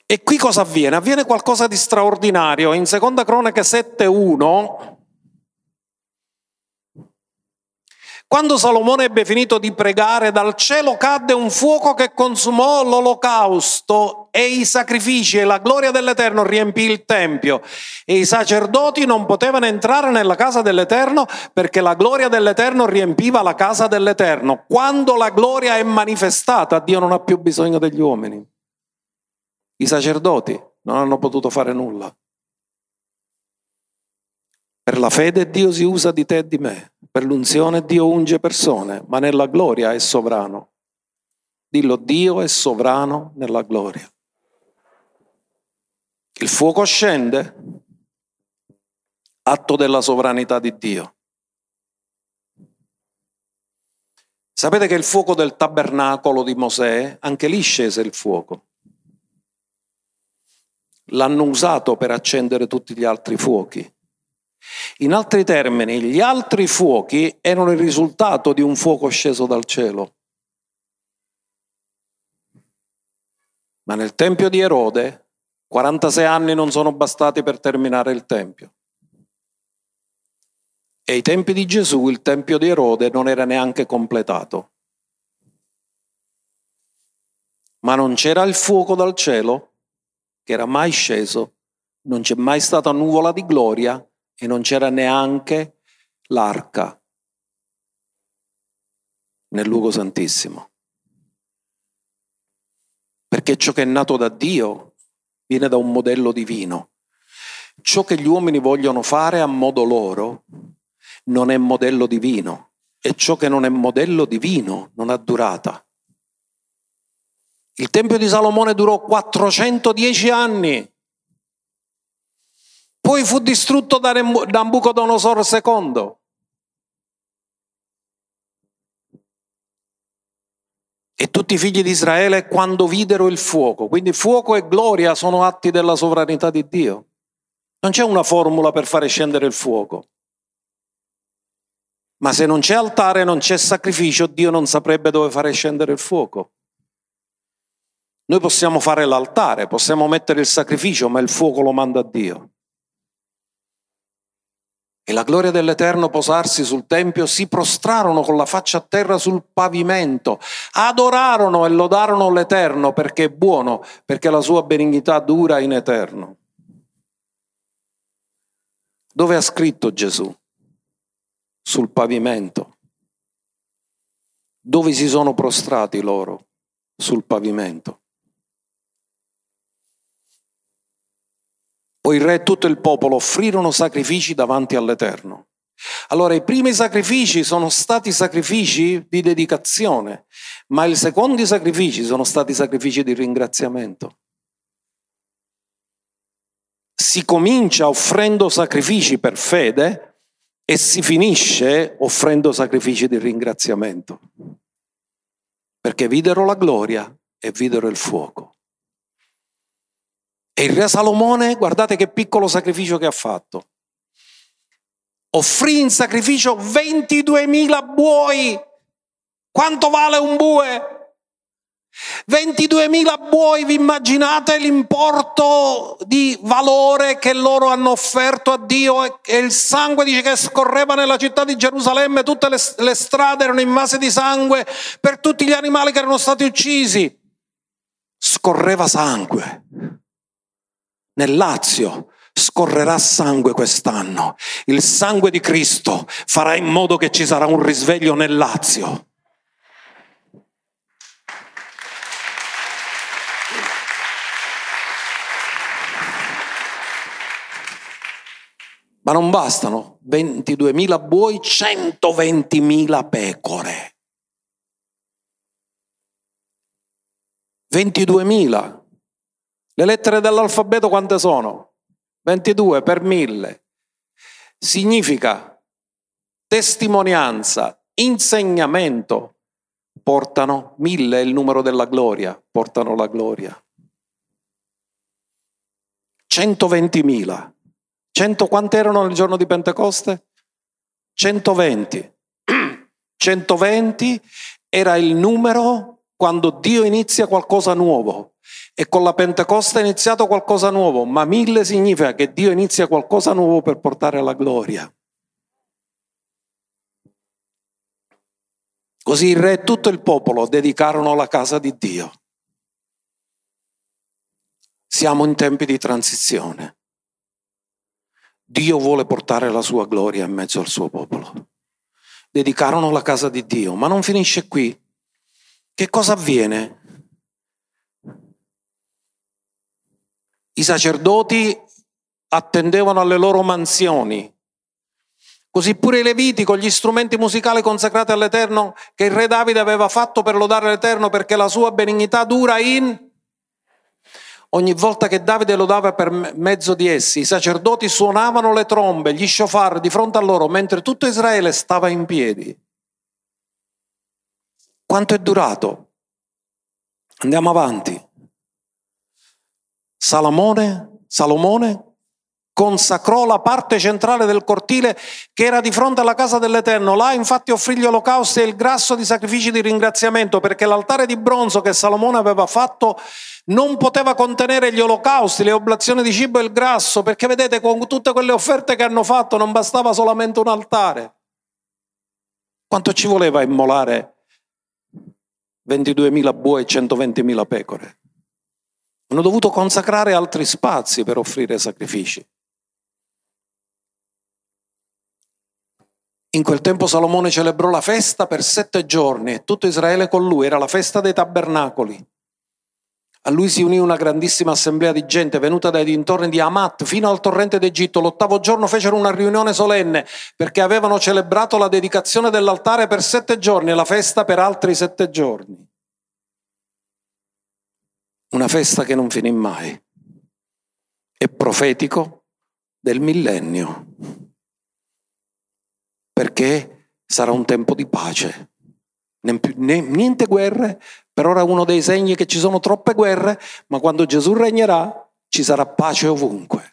E qui cosa avviene? Avviene qualcosa di straordinario. In seconda cronaca 7.1 Quando Salomone ebbe finito di pregare, dal cielo cadde un fuoco che consumò l'olocausto e i sacrifici e la gloria dell'Eterno riempì il Tempio. E i sacerdoti non potevano entrare nella casa dell'Eterno perché la gloria dell'Eterno riempiva la casa dell'Eterno. Quando la gloria è manifestata, Dio non ha più bisogno degli uomini. I sacerdoti non hanno potuto fare nulla. Per la fede Dio si usa di te e di me, per l'unzione Dio unge persone, ma nella gloria è sovrano. Dillo, Dio è sovrano nella gloria. Il fuoco scende, atto della sovranità di Dio. Sapete che il fuoco del tabernacolo di Mosè, anche lì scese il fuoco. L'hanno usato per accendere tutti gli altri fuochi. In altri termini, gli altri fuochi erano il risultato di un fuoco sceso dal cielo. Ma nel tempio di Erode 46 anni non sono bastati per terminare il tempio. E ai tempi di Gesù il tempio di Erode non era neanche completato. Ma non c'era il fuoco dal cielo che era mai sceso, non c'è mai stata nuvola di gloria e non c'era neanche l'arca nel luogo santissimo. Perché ciò che è nato da Dio viene da un modello divino. Ciò che gli uomini vogliono fare a modo loro non è modello divino e ciò che non è modello divino non ha durata. Il Tempio di Salomone durò 410 anni poi fu distrutto da Nabucodonosor II. E tutti i figli di Israele quando videro il fuoco, quindi fuoco e gloria sono atti della sovranità di Dio. Non c'è una formula per fare scendere il fuoco. Ma se non c'è altare, non c'è sacrificio, Dio non saprebbe dove fare scendere il fuoco. Noi possiamo fare l'altare, possiamo mettere il sacrificio, ma il fuoco lo manda Dio e la gloria dell'Eterno posarsi sul Tempio, si prostrarono con la faccia a terra sul pavimento, adorarono e lodarono l'Eterno perché è buono, perché la sua benignità dura in eterno. Dove ha scritto Gesù? Sul pavimento. Dove si sono prostrati loro? Sul pavimento. Poi il re e tutto il popolo offrirono sacrifici davanti all'Eterno. Allora i primi sacrifici sono stati sacrifici di dedicazione, ma i secondi sacrifici sono stati sacrifici di ringraziamento. Si comincia offrendo sacrifici per fede e si finisce offrendo sacrifici di ringraziamento, perché videro la gloria e videro il fuoco. E il re Salomone, guardate che piccolo sacrificio che ha fatto. Offrì in sacrificio 22.000 buoi. Quanto vale un bue? 22.000 buoi, vi immaginate l'importo di valore che loro hanno offerto a Dio e il sangue dice che scorreva nella città di Gerusalemme, tutte le, le strade erano invase di sangue per tutti gli animali che erano stati uccisi. Scorreva sangue. Nel Lazio scorrerà sangue quest'anno. Il sangue di Cristo farà in modo che ci sarà un risveglio nel Lazio. Ma non bastano 22.000 buoi, 120.000 pecore. 22.000 Le lettere dell'alfabeto quante sono? 22 per 1000. Significa testimonianza, insegnamento, portano mille, il numero della gloria, portano la gloria. 120.000. 100 quanti erano nel giorno di Pentecoste? 120. 120 era il numero quando Dio inizia qualcosa nuovo. E con la Pentecoste è iniziato qualcosa nuovo, ma mille significa che Dio inizia qualcosa nuovo per portare la gloria. Così il re e tutto il popolo dedicarono la casa di Dio. Siamo in tempi di transizione. Dio vuole portare la sua gloria in mezzo al suo popolo. Dedicarono la casa di Dio, ma non finisce qui. Che cosa avviene? I sacerdoti attendevano alle loro mansioni. Così pure i Leviti con gli strumenti musicali consacrati all'Eterno che il re Davide aveva fatto per lodare l'Eterno perché la sua benignità dura in Ogni volta che Davide lodava per mezzo di essi, i sacerdoti suonavano le trombe, gli shofar di fronte a loro, mentre tutto Israele stava in piedi. Quanto è durato? Andiamo avanti. Salomone, Salomone consacrò la parte centrale del cortile che era di fronte alla casa dell'Eterno. Là infatti offrì gli olocausti e il grasso di sacrifici di ringraziamento perché l'altare di bronzo che Salomone aveva fatto non poteva contenere gli olocausti, le oblazioni di cibo e il grasso, perché vedete con tutte quelle offerte che hanno fatto non bastava solamente un altare. Quanto ci voleva immolare 22.000 buoi e 120.000 pecore? Hanno dovuto consacrare altri spazi per offrire sacrifici. In quel tempo Salomone celebrò la festa per sette giorni e tutto Israele con lui, era la festa dei tabernacoli. A lui si unì una grandissima assemblea di gente venuta dai dintorni di Amat fino al torrente d'Egitto. L'ottavo giorno fecero una riunione solenne perché avevano celebrato la dedicazione dell'altare per sette giorni e la festa per altri sette giorni. Una festa che non finì mai. È profetico del millennio perché sarà un tempo di pace. Niente guerre, per ora uno dei segni che ci sono troppe guerre, ma quando Gesù regnerà ci sarà pace ovunque.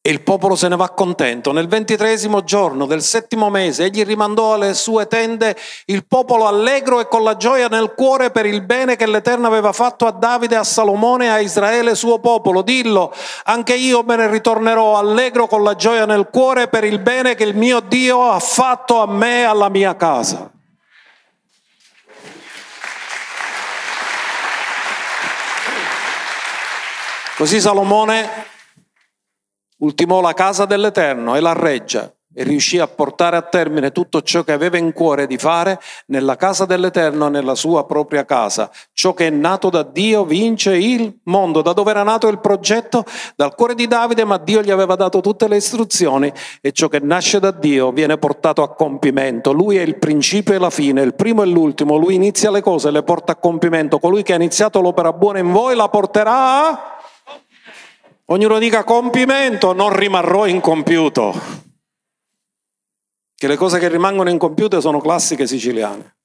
E il popolo se ne va contento. Nel ventitresimo giorno del settimo mese egli rimandò alle sue tende il popolo allegro e con la gioia nel cuore per il bene che l'Eterno aveva fatto a Davide, a Salomone a Israele suo popolo. Dillo, anche io me ne ritornerò allegro con la gioia nel cuore per il bene che il mio Dio ha fatto a me e alla mia casa. Così Salomone ultimò la casa dell'Eterno e la reggia e riuscì a portare a termine tutto ciò che aveva in cuore di fare nella casa dell'Eterno e nella sua propria casa. Ciò che è nato da Dio vince il mondo. Da dove era nato il progetto? Dal cuore di Davide, ma Dio gli aveva dato tutte le istruzioni e ciò che nasce da Dio viene portato a compimento. Lui è il principio e la fine, il primo e l'ultimo. Lui inizia le cose e le porta a compimento. Colui che ha iniziato l'opera buona in voi la porterà a Ognuno dica compimento, non rimarrò incompiuto. Che le cose che rimangono incompiute sono classiche siciliane,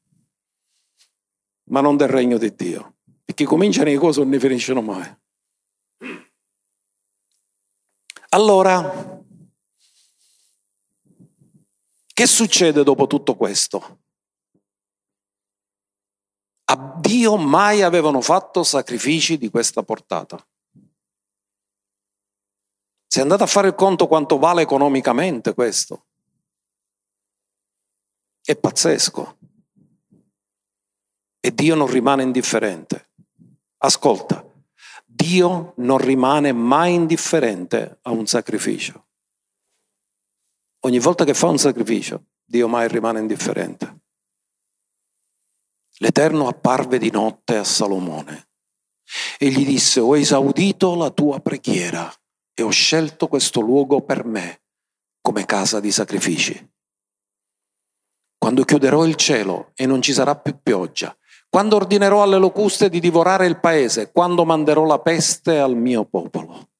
ma non del regno di Dio. E chi comincia le cose non ne finiscono mai. Allora, che succede dopo tutto questo? A Dio mai avevano fatto sacrifici di questa portata. Se andate a fare il conto quanto vale economicamente questo, è pazzesco. E Dio non rimane indifferente. Ascolta, Dio non rimane mai indifferente a un sacrificio. Ogni volta che fa un sacrificio, Dio mai rimane indifferente. L'Eterno apparve di notte a Salomone e gli disse, ho esaudito la tua preghiera e ho scelto questo luogo per me come casa di sacrifici. Quando chiuderò il cielo e non ci sarà più pioggia, quando ordinerò alle locuste di divorare il paese, quando manderò la peste al mio popolo.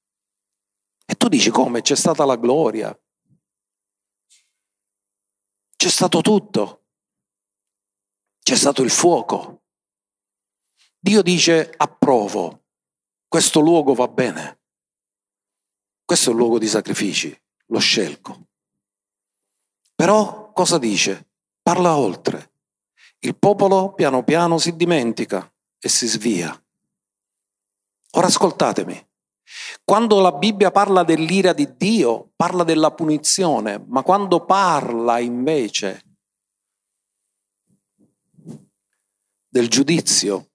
E tu dici come? C'è stata la gloria, c'è stato tutto, c'è stato il fuoco. Dio dice approvo, questo luogo va bene, questo è un luogo di sacrifici, lo scelgo. Però cosa dice? Parla oltre. Il popolo piano piano si dimentica e si svia. Ora ascoltatemi. Quando la Bibbia parla dell'ira di Dio, parla della punizione, ma quando parla invece del giudizio,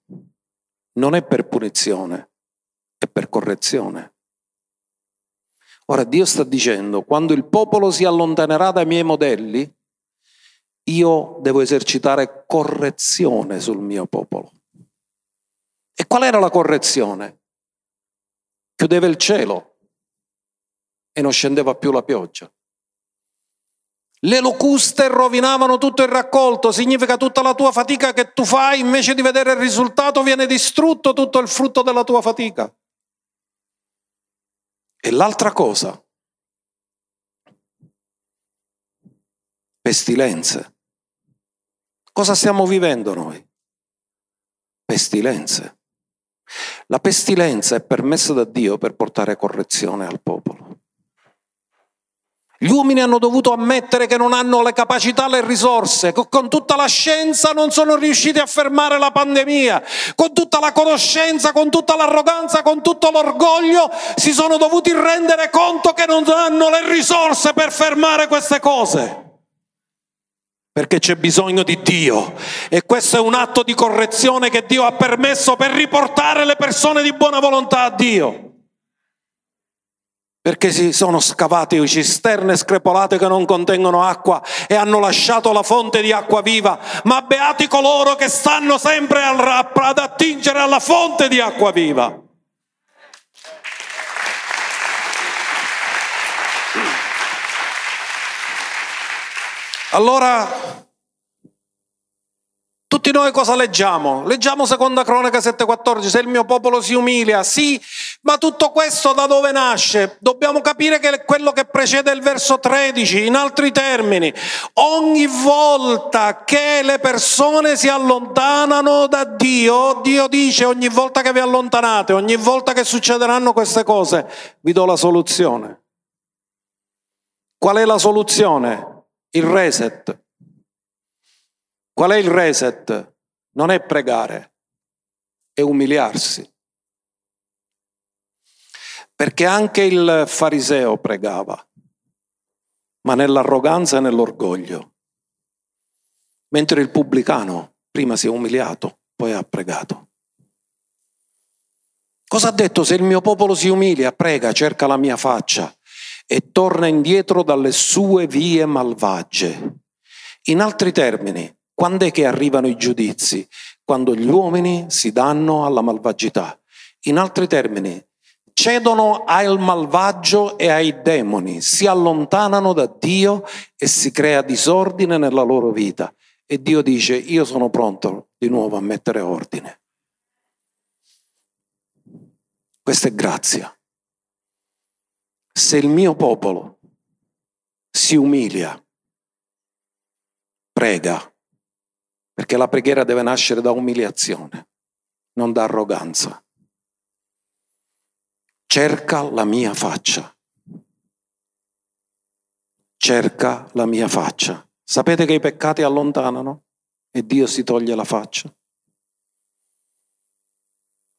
non è per punizione, è per correzione. Ora Dio sta dicendo, quando il popolo si allontanerà dai miei modelli, io devo esercitare correzione sul mio popolo. E qual era la correzione? Chiudeva il cielo e non scendeva più la pioggia. Le locuste rovinavano tutto il raccolto, significa tutta la tua fatica che tu fai, invece di vedere il risultato viene distrutto tutto il frutto della tua fatica. E l'altra cosa, pestilenze. Cosa stiamo vivendo noi? Pestilenze. La pestilenza è permessa da Dio per portare correzione al popolo. Gli uomini hanno dovuto ammettere che non hanno le capacità, le risorse, con tutta la scienza non sono riusciti a fermare la pandemia, con tutta la conoscenza, con tutta l'arroganza, con tutto l'orgoglio, si sono dovuti rendere conto che non hanno le risorse per fermare queste cose. Perché c'è bisogno di Dio. E questo è un atto di correzione che Dio ha permesso per riportare le persone di buona volontà a Dio. Perché si sono scavate cisterne screpolate che non contengono acqua e hanno lasciato la fonte di acqua viva, ma beati coloro che stanno sempre ad attingere alla fonte di acqua viva. Allora, tutti noi cosa leggiamo? Leggiamo seconda cronaca 7,14, se il mio popolo si umilia, sì, ma tutto questo da dove nasce? Dobbiamo capire che quello che precede il verso 13, in altri termini, ogni volta che le persone si allontanano da Dio, Dio dice ogni volta che vi allontanate, ogni volta che succederanno queste cose, vi do la soluzione. Qual è la soluzione? il reset. Qual è il reset? Non è pregare, è umiliarsi. Perché anche il fariseo pregava, ma nell'arroganza e nell'orgoglio. Mentre il pubblicano prima si è umiliato, poi ha pregato. Cosa ha detto? Se il mio popolo si umilia, prega, cerca la mia faccia e torna indietro dalle sue vie malvagie. In altri termini, quando è che arrivano i giudizi? Quando gli uomini si danno alla malvagità. In altri termini, cedono al malvagio e ai demoni, si allontanano da Dio e si crea disordine nella loro vita. E Dio dice, io sono pronto di nuovo a mettere ordine. Questa è grazia se il mio popolo si umilia, prega, perché la preghiera deve nascere da umiliazione, non da arroganza. Cerca la mia faccia. Cerca la mia faccia. Sapete che i peccati allontanano e Dio si toglie la faccia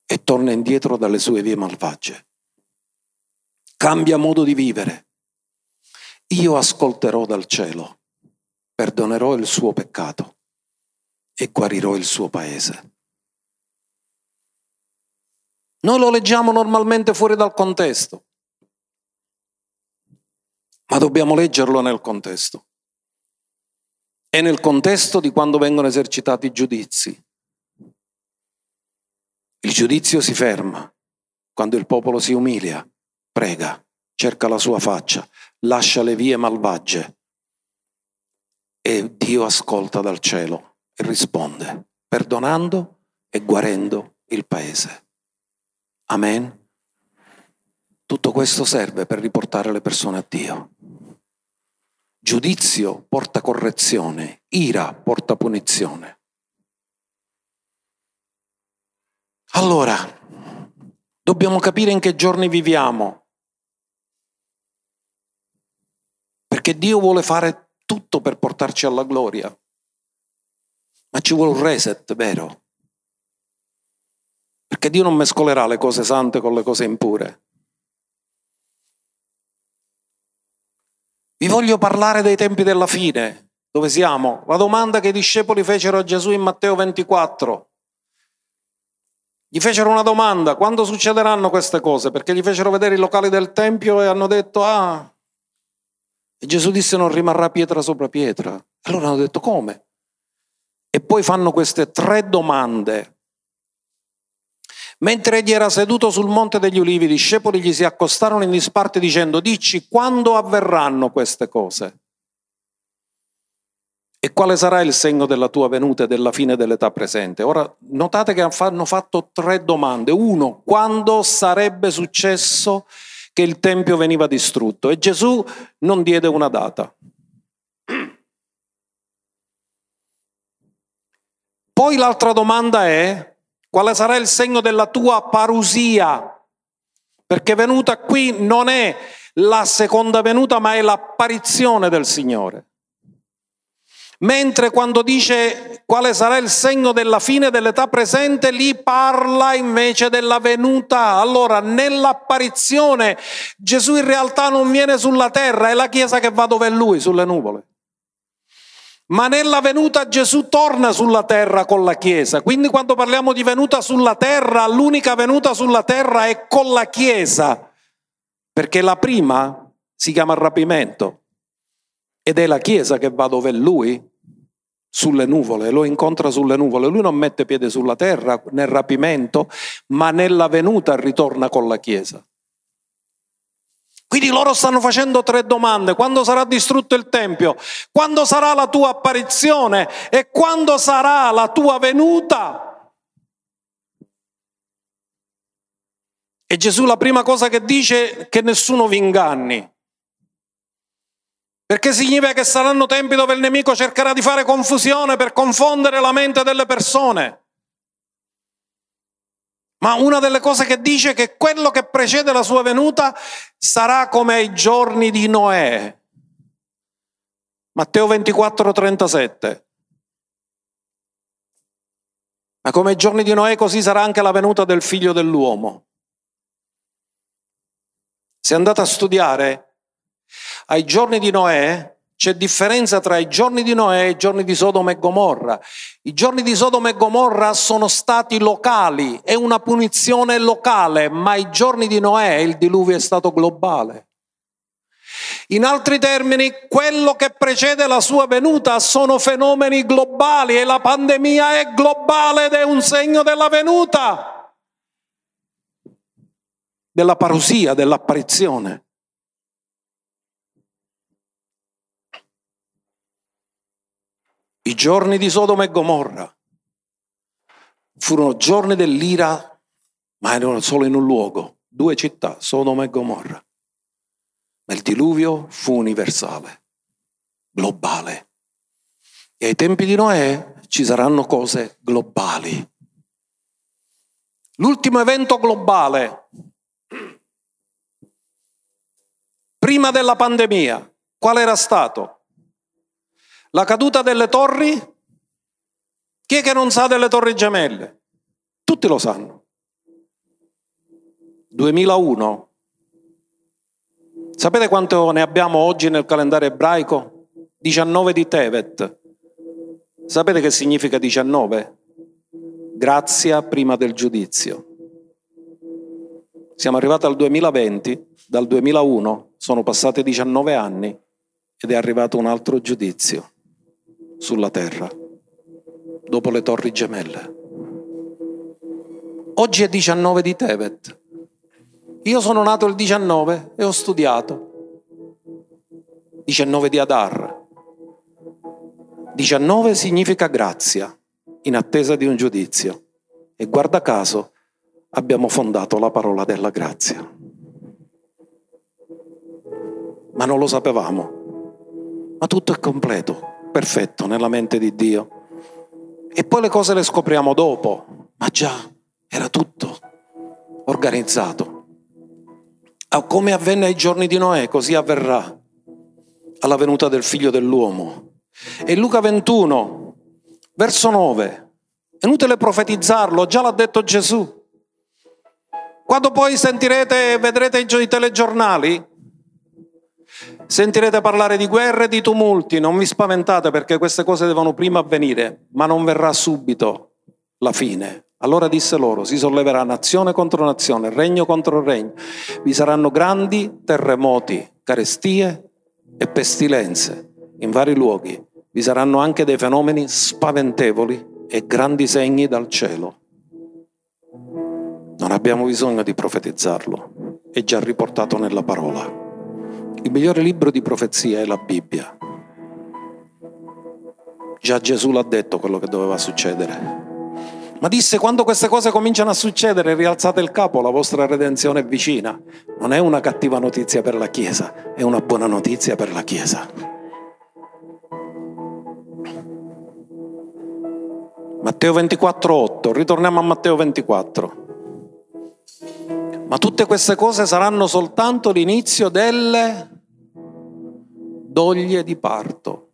e torna indietro dalle sue vie malvagie cambia modo di vivere. Io ascolterò dal cielo, perdonerò il suo peccato e guarirò il suo paese. Noi lo leggiamo normalmente fuori dal contesto, ma dobbiamo leggerlo nel contesto. È nel contesto di quando vengono esercitati i giudizi. Il giudizio si ferma quando il popolo si umilia prega, cerca la sua faccia, lascia le vie malvagie e Dio ascolta dal cielo e risponde. perdonando e guarendo il paese. Amen. Tutto questo serve per riportare le persone a Dio. Giudizio porta correzione, ira porta punizione. Allora, dobbiamo capire in che giorni viviamo, perché Dio vuole fare tutto per portarci alla gloria, ma ci vuole un reset, vero? Perché Dio non mescolerà le cose sante con le cose impure. Vi voglio parlare dei tempi della fine. Dove siamo? La domanda che i discepoli fecero a Gesù in Matteo 24. Gli fecero una domanda, quando succederanno queste cose? Perché gli fecero vedere i locali del Tempio e hanno detto, ah, e Gesù disse non rimarrà pietra sopra pietra. Allora hanno detto come? E poi fanno queste tre domande. Mentre egli era seduto sul monte degli ulivi, i discepoli gli si accostarono in disparte dicendo, dici quando avverranno queste cose? E quale sarà il segno della tua venuta e della fine dell'età presente? Ora, notate che hanno fatto tre domande. Uno, quando sarebbe successo che il Tempio veniva distrutto? E Gesù non diede una data. Poi l'altra domanda è, quale sarà il segno della tua parusia? Perché venuta qui non è la seconda venuta, ma è l'apparizione del Signore. Mentre quando dice quale sarà il segno della fine dell'età presente, lì parla invece della venuta. Allora, nell'apparizione Gesù in realtà non viene sulla terra, è la Chiesa che va dove è Lui, sulle nuvole. Ma nella venuta Gesù torna sulla terra con la Chiesa. Quindi quando parliamo di venuta sulla terra, l'unica venuta sulla terra è con la Chiesa. Perché la prima si chiama rapimento. Ed è la Chiesa che va dove è Lui sulle nuvole, lo incontra sulle nuvole. Lui non mette piede sulla terra nel rapimento, ma nella venuta ritorna con la Chiesa. Quindi loro stanno facendo tre domande. Quando sarà distrutto il Tempio? Quando sarà la tua apparizione? E quando sarà la tua venuta? E Gesù la prima cosa che dice è che nessuno vi inganni. Perché significa che saranno tempi dove il nemico cercherà di fare confusione per confondere la mente delle persone. Ma una delle cose che dice è che quello che precede la sua venuta sarà come ai giorni di Noè. Matteo 24, 37. Ma come ai giorni di Noè così sarà anche la venuta del figlio dell'uomo. Se andate a studiare ai giorni di Noè c'è differenza tra i giorni di Noè e i giorni di Sodoma e Gomorra. I giorni di Sodoma e Gomorra sono stati locali, è una punizione locale, ma i giorni di Noè il diluvio è stato globale. In altri termini, quello che precede la sua venuta sono fenomeni globali e la pandemia è globale ed è un segno della venuta, della parusia, dell'apparizione. I giorni di Sodoma e Gomorra furono giorni dell'ira, ma erano solo in un luogo, due città, Sodoma e Gomorra. Ma il diluvio fu universale, globale. E ai tempi di Noè ci saranno cose globali. L'ultimo evento globale, prima della pandemia, qual era stato? La caduta delle torri? Chi è che non sa delle torri gemelle? Tutti lo sanno. 2001. Sapete quanto ne abbiamo oggi nel calendario ebraico? 19 di Tevet. Sapete che significa 19? Grazia prima del giudizio. Siamo arrivati al 2020, dal 2001 sono passati 19 anni ed è arrivato un altro giudizio sulla terra, dopo le torri gemelle. Oggi è 19 di Tevet. Io sono nato il 19 e ho studiato. 19 di Adar. 19 significa grazia. in attesa di un giudizio. E guarda caso abbiamo fondato la parola della grazia. Ma non lo sapevamo. Ma tutto è completo, perfetto nella mente di Dio. E poi le cose le scopriamo dopo. Ma già, era tutto organizzato. Ah, come avvenne ai giorni di Noè, così avverrà alla venuta del figlio dell'uomo. E Luca 21, verso 9, è inutile profetizzarlo, già l'ha detto Gesù. Quando poi sentirete, vedrete i telegiornali, sentirete parlare di guerre e di tumulti, non vi spaventate perché queste cose devono prima avvenire, ma non verrà subito la fine. Allora disse loro, si solleverà nazione contro nazione, regno contro regno, vi saranno grandi terremoti, carestie e pestilenze in vari luoghi, vi saranno anche dei fenomeni spaventevoli e grandi segni dal cielo. Non abbiamo bisogno di profetizzarlo, è già riportato nella parola. Il migliore libro di profezia è la Bibbia. Già Gesù l'ha detto quello che doveva succedere. Ma disse, quando queste cose cominciano a succedere, rialzate il capo, la vostra redenzione è vicina. Non è una cattiva notizia per la Chiesa, è una buona notizia per la Chiesa. Matteo 24, 8, ritorniamo a Matteo 24. Ma tutte queste cose saranno soltanto l'inizio delle doglie di parto.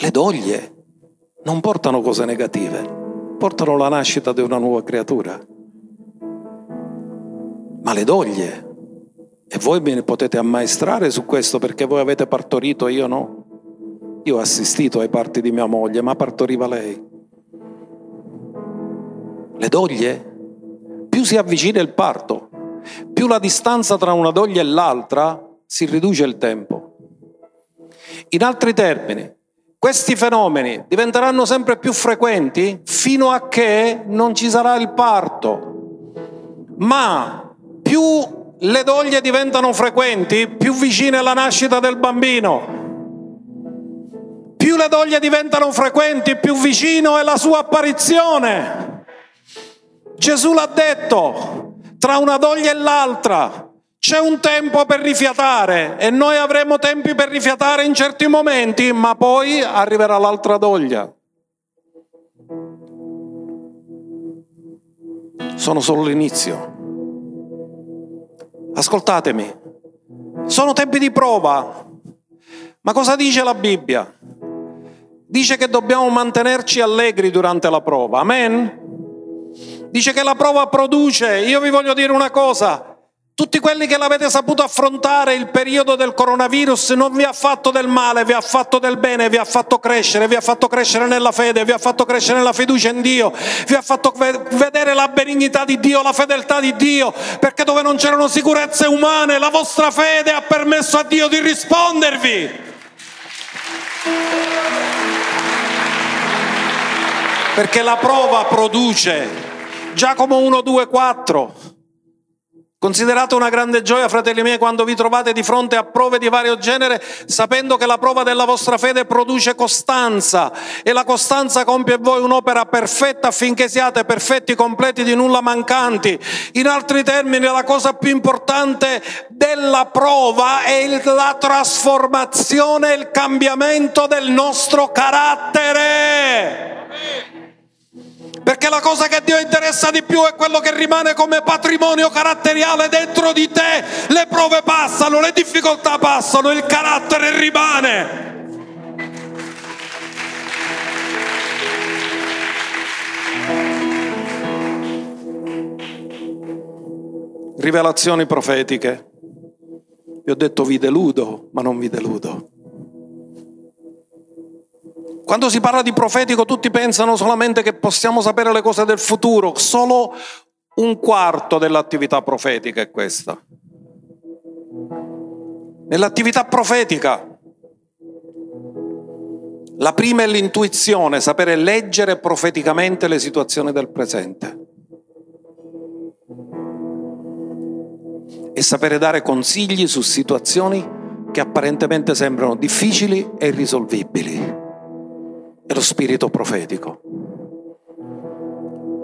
Le doglie non portano cose negative, portano la nascita di una nuova creatura. Ma le doglie, e voi ne potete ammaestrare su questo perché voi avete partorito, io no. Io ho assistito ai parti di mia moglie, ma partoriva lei. Le doglie più si avvicina il parto, più la distanza tra una doglia e l'altra si riduce il tempo. In altri termini, questi fenomeni diventeranno sempre più frequenti fino a che non ci sarà il parto. Ma più le doglie diventano frequenti, più vicina è la nascita del bambino. Più le doglie diventano frequenti, più vicino è la sua apparizione. Gesù l'ha detto, tra una doglia e l'altra c'è un tempo per rifiatare e noi avremo tempi per rifiatare in certi momenti, ma poi arriverà l'altra doglia. Sono solo l'inizio. Ascoltatemi, sono tempi di prova. Ma cosa dice la Bibbia? Dice che dobbiamo mantenerci allegri durante la prova. Amen? Dice che la prova produce. Io vi voglio dire una cosa. Tutti quelli che l'avete saputo affrontare il periodo del coronavirus non vi ha fatto del male, vi ha fatto del bene, vi ha fatto crescere, vi ha fatto crescere nella fede, vi ha fatto crescere nella fiducia in Dio, vi ha fatto vedere la benignità di Dio, la fedeltà di Dio, perché dove non c'erano sicurezze umane, la vostra fede ha permesso a Dio di rispondervi. Perché la prova produce Giacomo 1, 2, 4. Considerate una grande gioia, fratelli miei, quando vi trovate di fronte a prove di vario genere, sapendo che la prova della vostra fede produce costanza e la costanza compie in voi un'opera perfetta affinché siate perfetti, completi, di nulla mancanti. In altri termini, la cosa più importante della prova è la trasformazione, il cambiamento del nostro carattere. Perché la cosa che a Dio interessa di più è quello che rimane come patrimonio caratteriale dentro di te. Le prove passano, le difficoltà passano, il carattere rimane. Rivelazioni profetiche. Vi ho detto vi deludo, ma non vi deludo. Quando si parla di profetico tutti pensano solamente che possiamo sapere le cose del futuro, solo un quarto dell'attività profetica è questa. Nell'attività profetica la prima è l'intuizione, sapere leggere profeticamente le situazioni del presente. E sapere dare consigli su situazioni che apparentemente sembrano difficili e irrisolvibili è lo spirito profetico.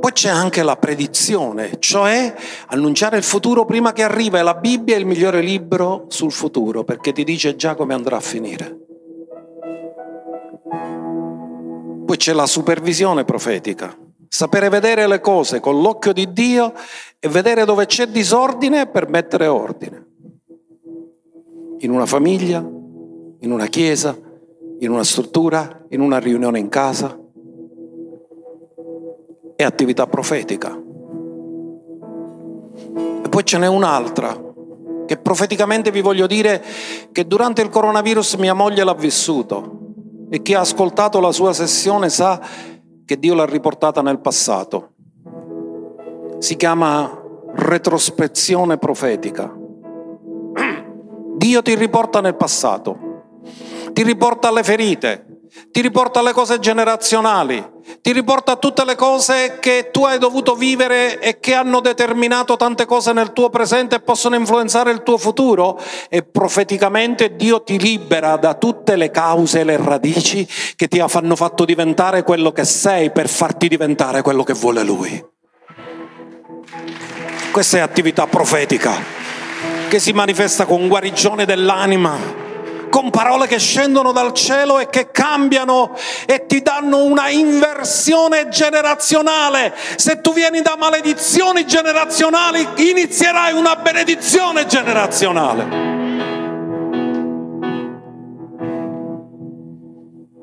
Poi c'è anche la predizione, cioè annunciare il futuro prima che arriva e la Bibbia è il migliore libro sul futuro perché ti dice già come andrà a finire. Poi c'è la supervisione profetica, sapere vedere le cose con l'occhio di Dio e vedere dove c'è disordine per mettere ordine. In una famiglia, in una chiesa, in una struttura, in una riunione in casa. È attività profetica. E poi ce n'è un'altra, che profeticamente vi voglio dire che durante il coronavirus mia moglie l'ha vissuto e chi ha ascoltato la sua sessione sa che Dio l'ha riportata nel passato. Si chiama retrospezione profetica. Dio ti riporta nel passato ti riporta alle ferite, ti riporta alle cose generazionali, ti riporta a tutte le cose che tu hai dovuto vivere e che hanno determinato tante cose nel tuo presente e possono influenzare il tuo futuro e profeticamente Dio ti libera da tutte le cause e le radici che ti hanno fatto diventare quello che sei per farti diventare quello che vuole Lui. Questa è attività profetica che si manifesta con guarigione dell'anima con parole che scendono dal cielo e che cambiano e ti danno una inversione generazionale. Se tu vieni da maledizioni generazionali, inizierai una benedizione generazionale.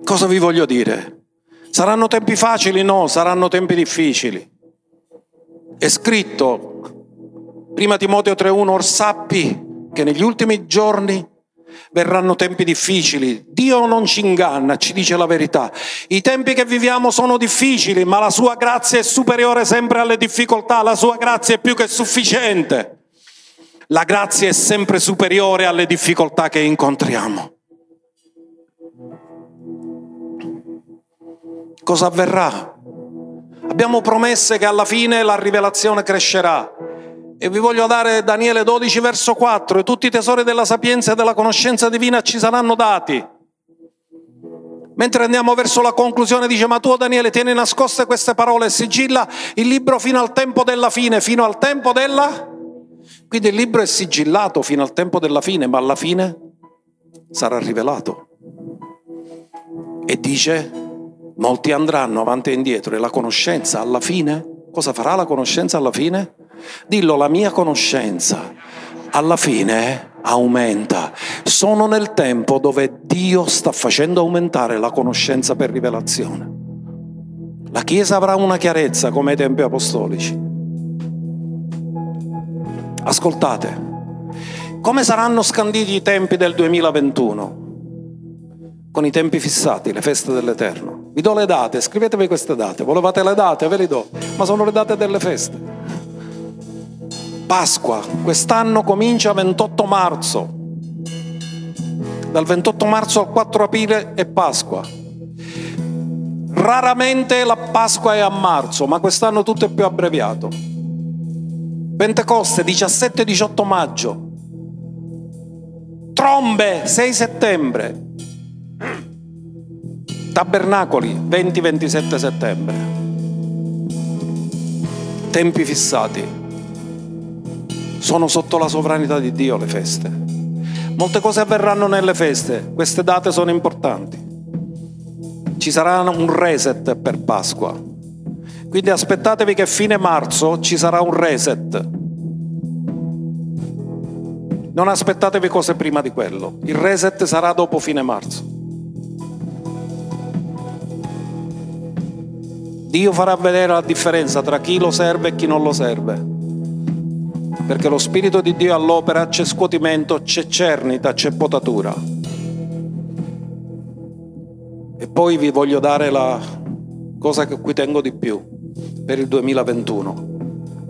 Cosa vi voglio dire? Saranno tempi facili? No, saranno tempi difficili. È scritto, prima Timoteo 3.1, or sappi che negli ultimi giorni verranno tempi difficili. Dio non ci inganna, ci dice la verità. I tempi che viviamo sono difficili, ma la sua grazia è superiore sempre alle difficoltà, la sua grazia è più che sufficiente. La grazia è sempre superiore alle difficoltà che incontriamo. Cosa avverrà? Abbiamo promesse che alla fine la rivelazione crescerà. E vi voglio dare Daniele 12 verso 4, e tutti i tesori della sapienza e della conoscenza divina ci saranno dati. Mentre andiamo verso la conclusione dice, ma tu Daniele tieni nascoste queste parole e sigilla il libro fino al tempo della fine, fino al tempo della... Quindi il libro è sigillato fino al tempo della fine, ma alla fine sarà rivelato. E dice, molti andranno avanti e indietro e la conoscenza alla fine, cosa farà la conoscenza alla fine? Dillo, la mia conoscenza alla fine aumenta. Sono nel tempo dove Dio sta facendo aumentare la conoscenza per rivelazione. La Chiesa avrà una chiarezza come ai tempi apostolici. Ascoltate, come saranno scanditi i tempi del 2021? Con i tempi fissati, le feste dell'Eterno. Vi do le date, scrivetevi queste date. Volevate le date? Ve le do, ma sono le date delle feste. Pasqua, quest'anno comincia 28 marzo. Dal 28 marzo al 4 aprile è Pasqua. Raramente la Pasqua è a marzo, ma quest'anno tutto è più abbreviato. Pentecoste 17-18 maggio. Trombe 6 settembre. Tabernacoli 20-27 settembre. Tempi fissati sono sotto la sovranità di Dio le feste. Molte cose avverranno nelle feste, queste date sono importanti. Ci sarà un reset per Pasqua. Quindi aspettatevi che fine marzo ci sarà un reset. Non aspettatevi cose prima di quello. Il reset sarà dopo fine marzo. Dio farà vedere la differenza tra chi lo serve e chi non lo serve perché lo Spirito di Dio all'opera c'è scuotimento, c'è cernita, c'è potatura. E poi vi voglio dare la cosa che qui tengo di più per il 2021,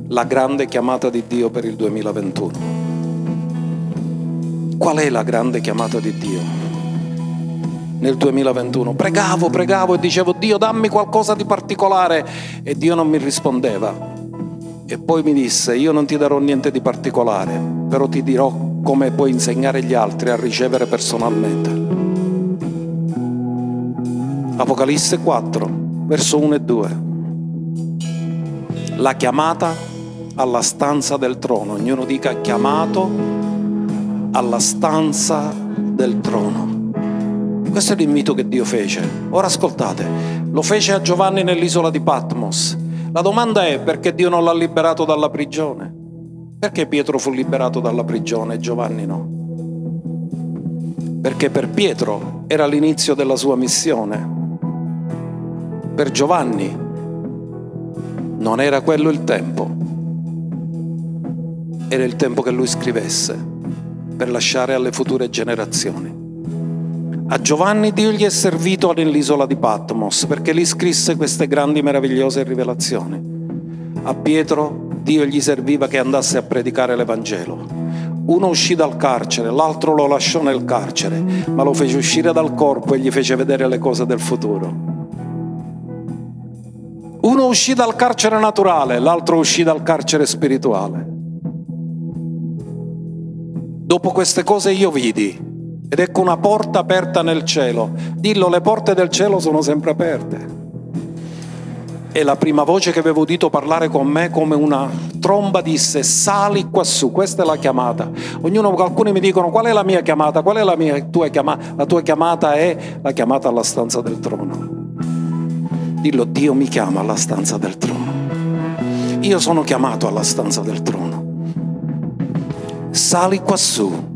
la grande chiamata di Dio per il 2021. Qual è la grande chiamata di Dio nel 2021? Pregavo, pregavo e dicevo Dio dammi qualcosa di particolare e Dio non mi rispondeva. E poi mi disse, io non ti darò niente di particolare, però ti dirò come puoi insegnare gli altri a ricevere personalmente. Apocalisse 4, verso 1 e 2. La chiamata alla stanza del trono. Ognuno dica chiamato alla stanza del trono. Questo è l'invito che Dio fece. Ora ascoltate, lo fece a Giovanni nell'isola di Patmos. La domanda è perché Dio non l'ha liberato dalla prigione? Perché Pietro fu liberato dalla prigione e Giovanni no? Perché per Pietro era l'inizio della sua missione. Per Giovanni non era quello il tempo. Era il tempo che lui scrivesse per lasciare alle future generazioni. A Giovanni Dio gli è servito nell'isola di Patmos perché lì scrisse queste grandi meravigliose rivelazioni. A Pietro Dio gli serviva che andasse a predicare l'Evangelo. Uno uscì dal carcere, l'altro lo lasciò nel carcere, ma lo fece uscire dal corpo e gli fece vedere le cose del futuro. Uno uscì dal carcere naturale, l'altro uscì dal carcere spirituale. Dopo queste cose io vidi ed ecco una porta aperta nel cielo. Dillo, le porte del cielo sono sempre aperte. E la prima voce che avevo udito parlare con me come una tromba disse sali quassù, questa è la chiamata. Ognuno, alcuni mi dicono qual è la mia chiamata, qual è la mia tua chiamata? La tua chiamata è la chiamata alla stanza del trono. Dillo, Dio mi chiama alla stanza del trono. Io sono chiamato alla stanza del trono. Sali quassù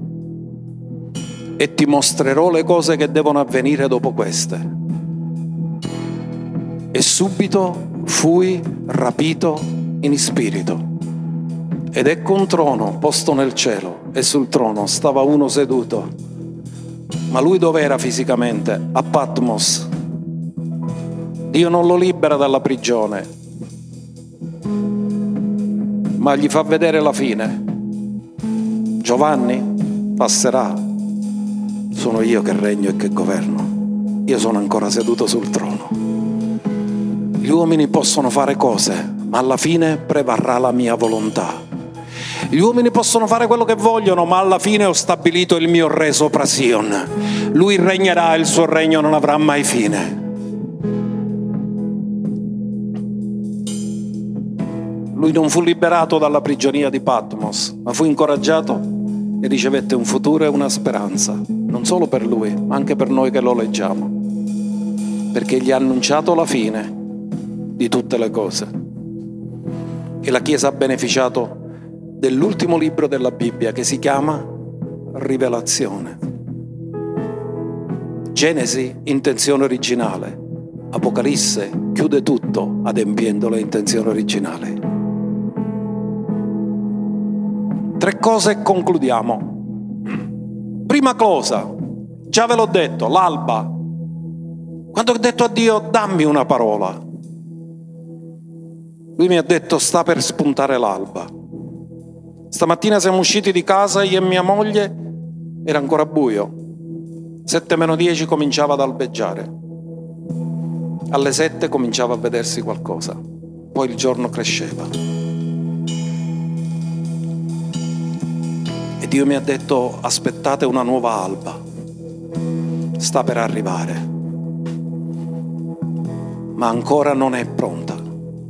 e ti mostrerò le cose che devono avvenire dopo queste. E subito fui rapito in spirito. Ed ecco un trono posto nel cielo e sul trono stava uno seduto. Ma lui dov'era fisicamente? A Patmos. Dio non lo libera dalla prigione, ma gli fa vedere la fine. Giovanni passerà sono io che regno e che governo. Io sono ancora seduto sul trono. Gli uomini possono fare cose, ma alla fine prevarrà la mia volontà. Gli uomini possono fare quello che vogliono, ma alla fine ho stabilito il mio re sopra Sion. Lui regnerà e il suo regno non avrà mai fine. Lui non fu liberato dalla prigionia di Patmos, ma fu incoraggiato e ricevette un futuro e una speranza non solo per lui, ma anche per noi che lo leggiamo, perché gli ha annunciato la fine di tutte le cose. E la Chiesa ha beneficiato dell'ultimo libro della Bibbia che si chiama Rivelazione. Genesi, intenzione originale. Apocalisse chiude tutto adempiendo le intenzioni Tre cose e concludiamo. Prima cosa, già ve l'ho detto, l'alba. Quando ho detto a Dio dammi una parola, lui mi ha detto sta per spuntare l'alba. Stamattina siamo usciti di casa, io e mia moglie, era ancora buio. 7 meno 10 cominciava ad albeggiare. Alle 7 cominciava a vedersi qualcosa. Poi il giorno cresceva. Dio mi ha detto aspettate una nuova alba, sta per arrivare, ma ancora non è pronta,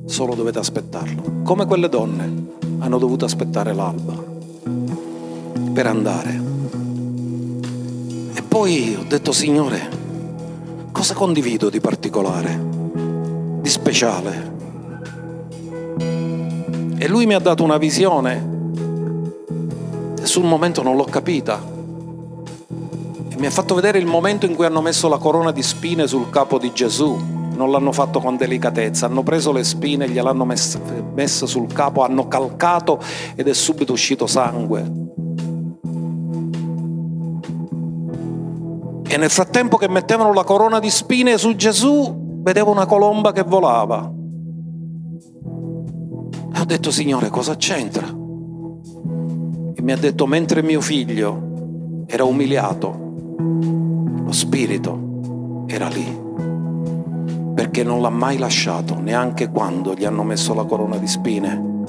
solo dovete aspettarlo, come quelle donne hanno dovuto aspettare l'alba per andare. E poi ho detto Signore, cosa condivido di particolare, di speciale? E lui mi ha dato una visione sul momento non l'ho capita. E mi ha fatto vedere il momento in cui hanno messo la corona di spine sul capo di Gesù. Non l'hanno fatto con delicatezza, hanno preso le spine, gliel'hanno messe, messe sul capo, hanno calcato ed è subito uscito sangue. E nel frattempo che mettevano la corona di spine su Gesù, vedevo una colomba che volava. E ho detto, Signore, cosa c'entra? E mi ha detto mentre mio figlio era umiliato, lo spirito era lì, perché non l'ha mai lasciato neanche quando gli hanno messo la corona di spine,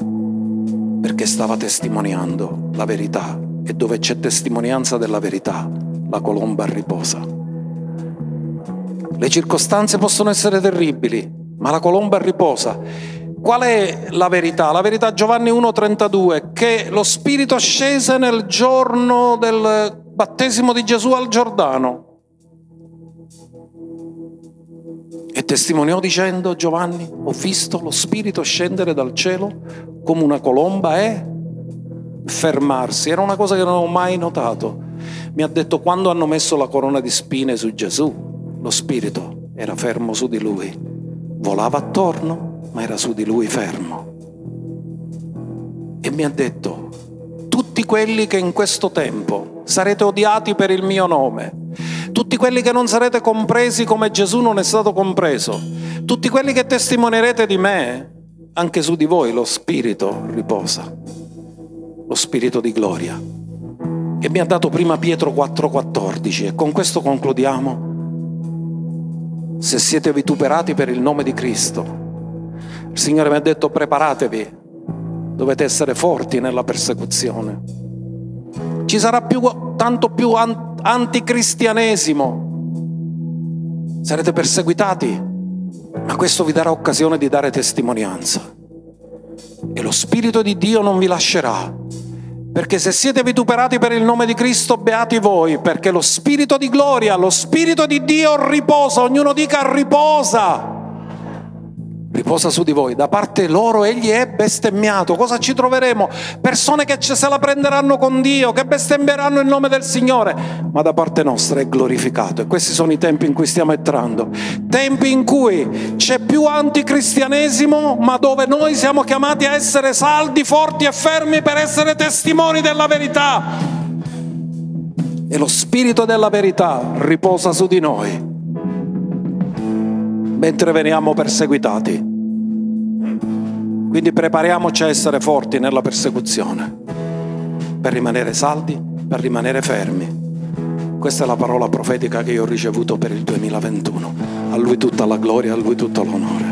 perché stava testimoniando la verità e dove c'è testimonianza della verità, la colomba riposa. Le circostanze possono essere terribili, ma la colomba riposa. Qual è la verità? La verità Giovanni 1,32, che lo Spirito scese nel giorno del battesimo di Gesù al Giordano e testimoniò dicendo Giovanni, ho visto lo Spirito scendere dal cielo come una colomba e fermarsi. Era una cosa che non ho mai notato. Mi ha detto quando hanno messo la corona di spine su Gesù, lo Spirito era fermo su di lui. Volava attorno, ma era su di lui fermo. E mi ha detto, tutti quelli che in questo tempo sarete odiati per il mio nome, tutti quelli che non sarete compresi come Gesù non è stato compreso, tutti quelli che testimonierete di me, anche su di voi lo Spirito riposa, lo Spirito di gloria. E mi ha dato prima Pietro 4:14 e con questo concludiamo. Se siete vituperati per il nome di Cristo, il Signore mi ha detto preparatevi, dovete essere forti nella persecuzione. Ci sarà più, tanto più anticristianesimo. Sarete perseguitati, ma questo vi darà occasione di dare testimonianza. E lo Spirito di Dio non vi lascerà. Perché se siete vituperati per il nome di Cristo, beati voi, perché lo Spirito di gloria, lo Spirito di Dio riposa, ognuno dica riposa riposa su di voi. Da parte loro egli è bestemmiato. Cosa ci troveremo? Persone che se la prenderanno con Dio, che bestemmieranno il nome del Signore, ma da parte nostra è glorificato. E questi sono i tempi in cui stiamo entrando. Tempi in cui c'è più anticristianesimo, ma dove noi siamo chiamati a essere saldi, forti e fermi per essere testimoni della verità. E lo spirito della verità riposa su di noi mentre veniamo perseguitati. Quindi prepariamoci a essere forti nella persecuzione, per rimanere saldi, per rimanere fermi. Questa è la parola profetica che io ho ricevuto per il 2021. A Lui tutta la gloria, a Lui tutto l'onore.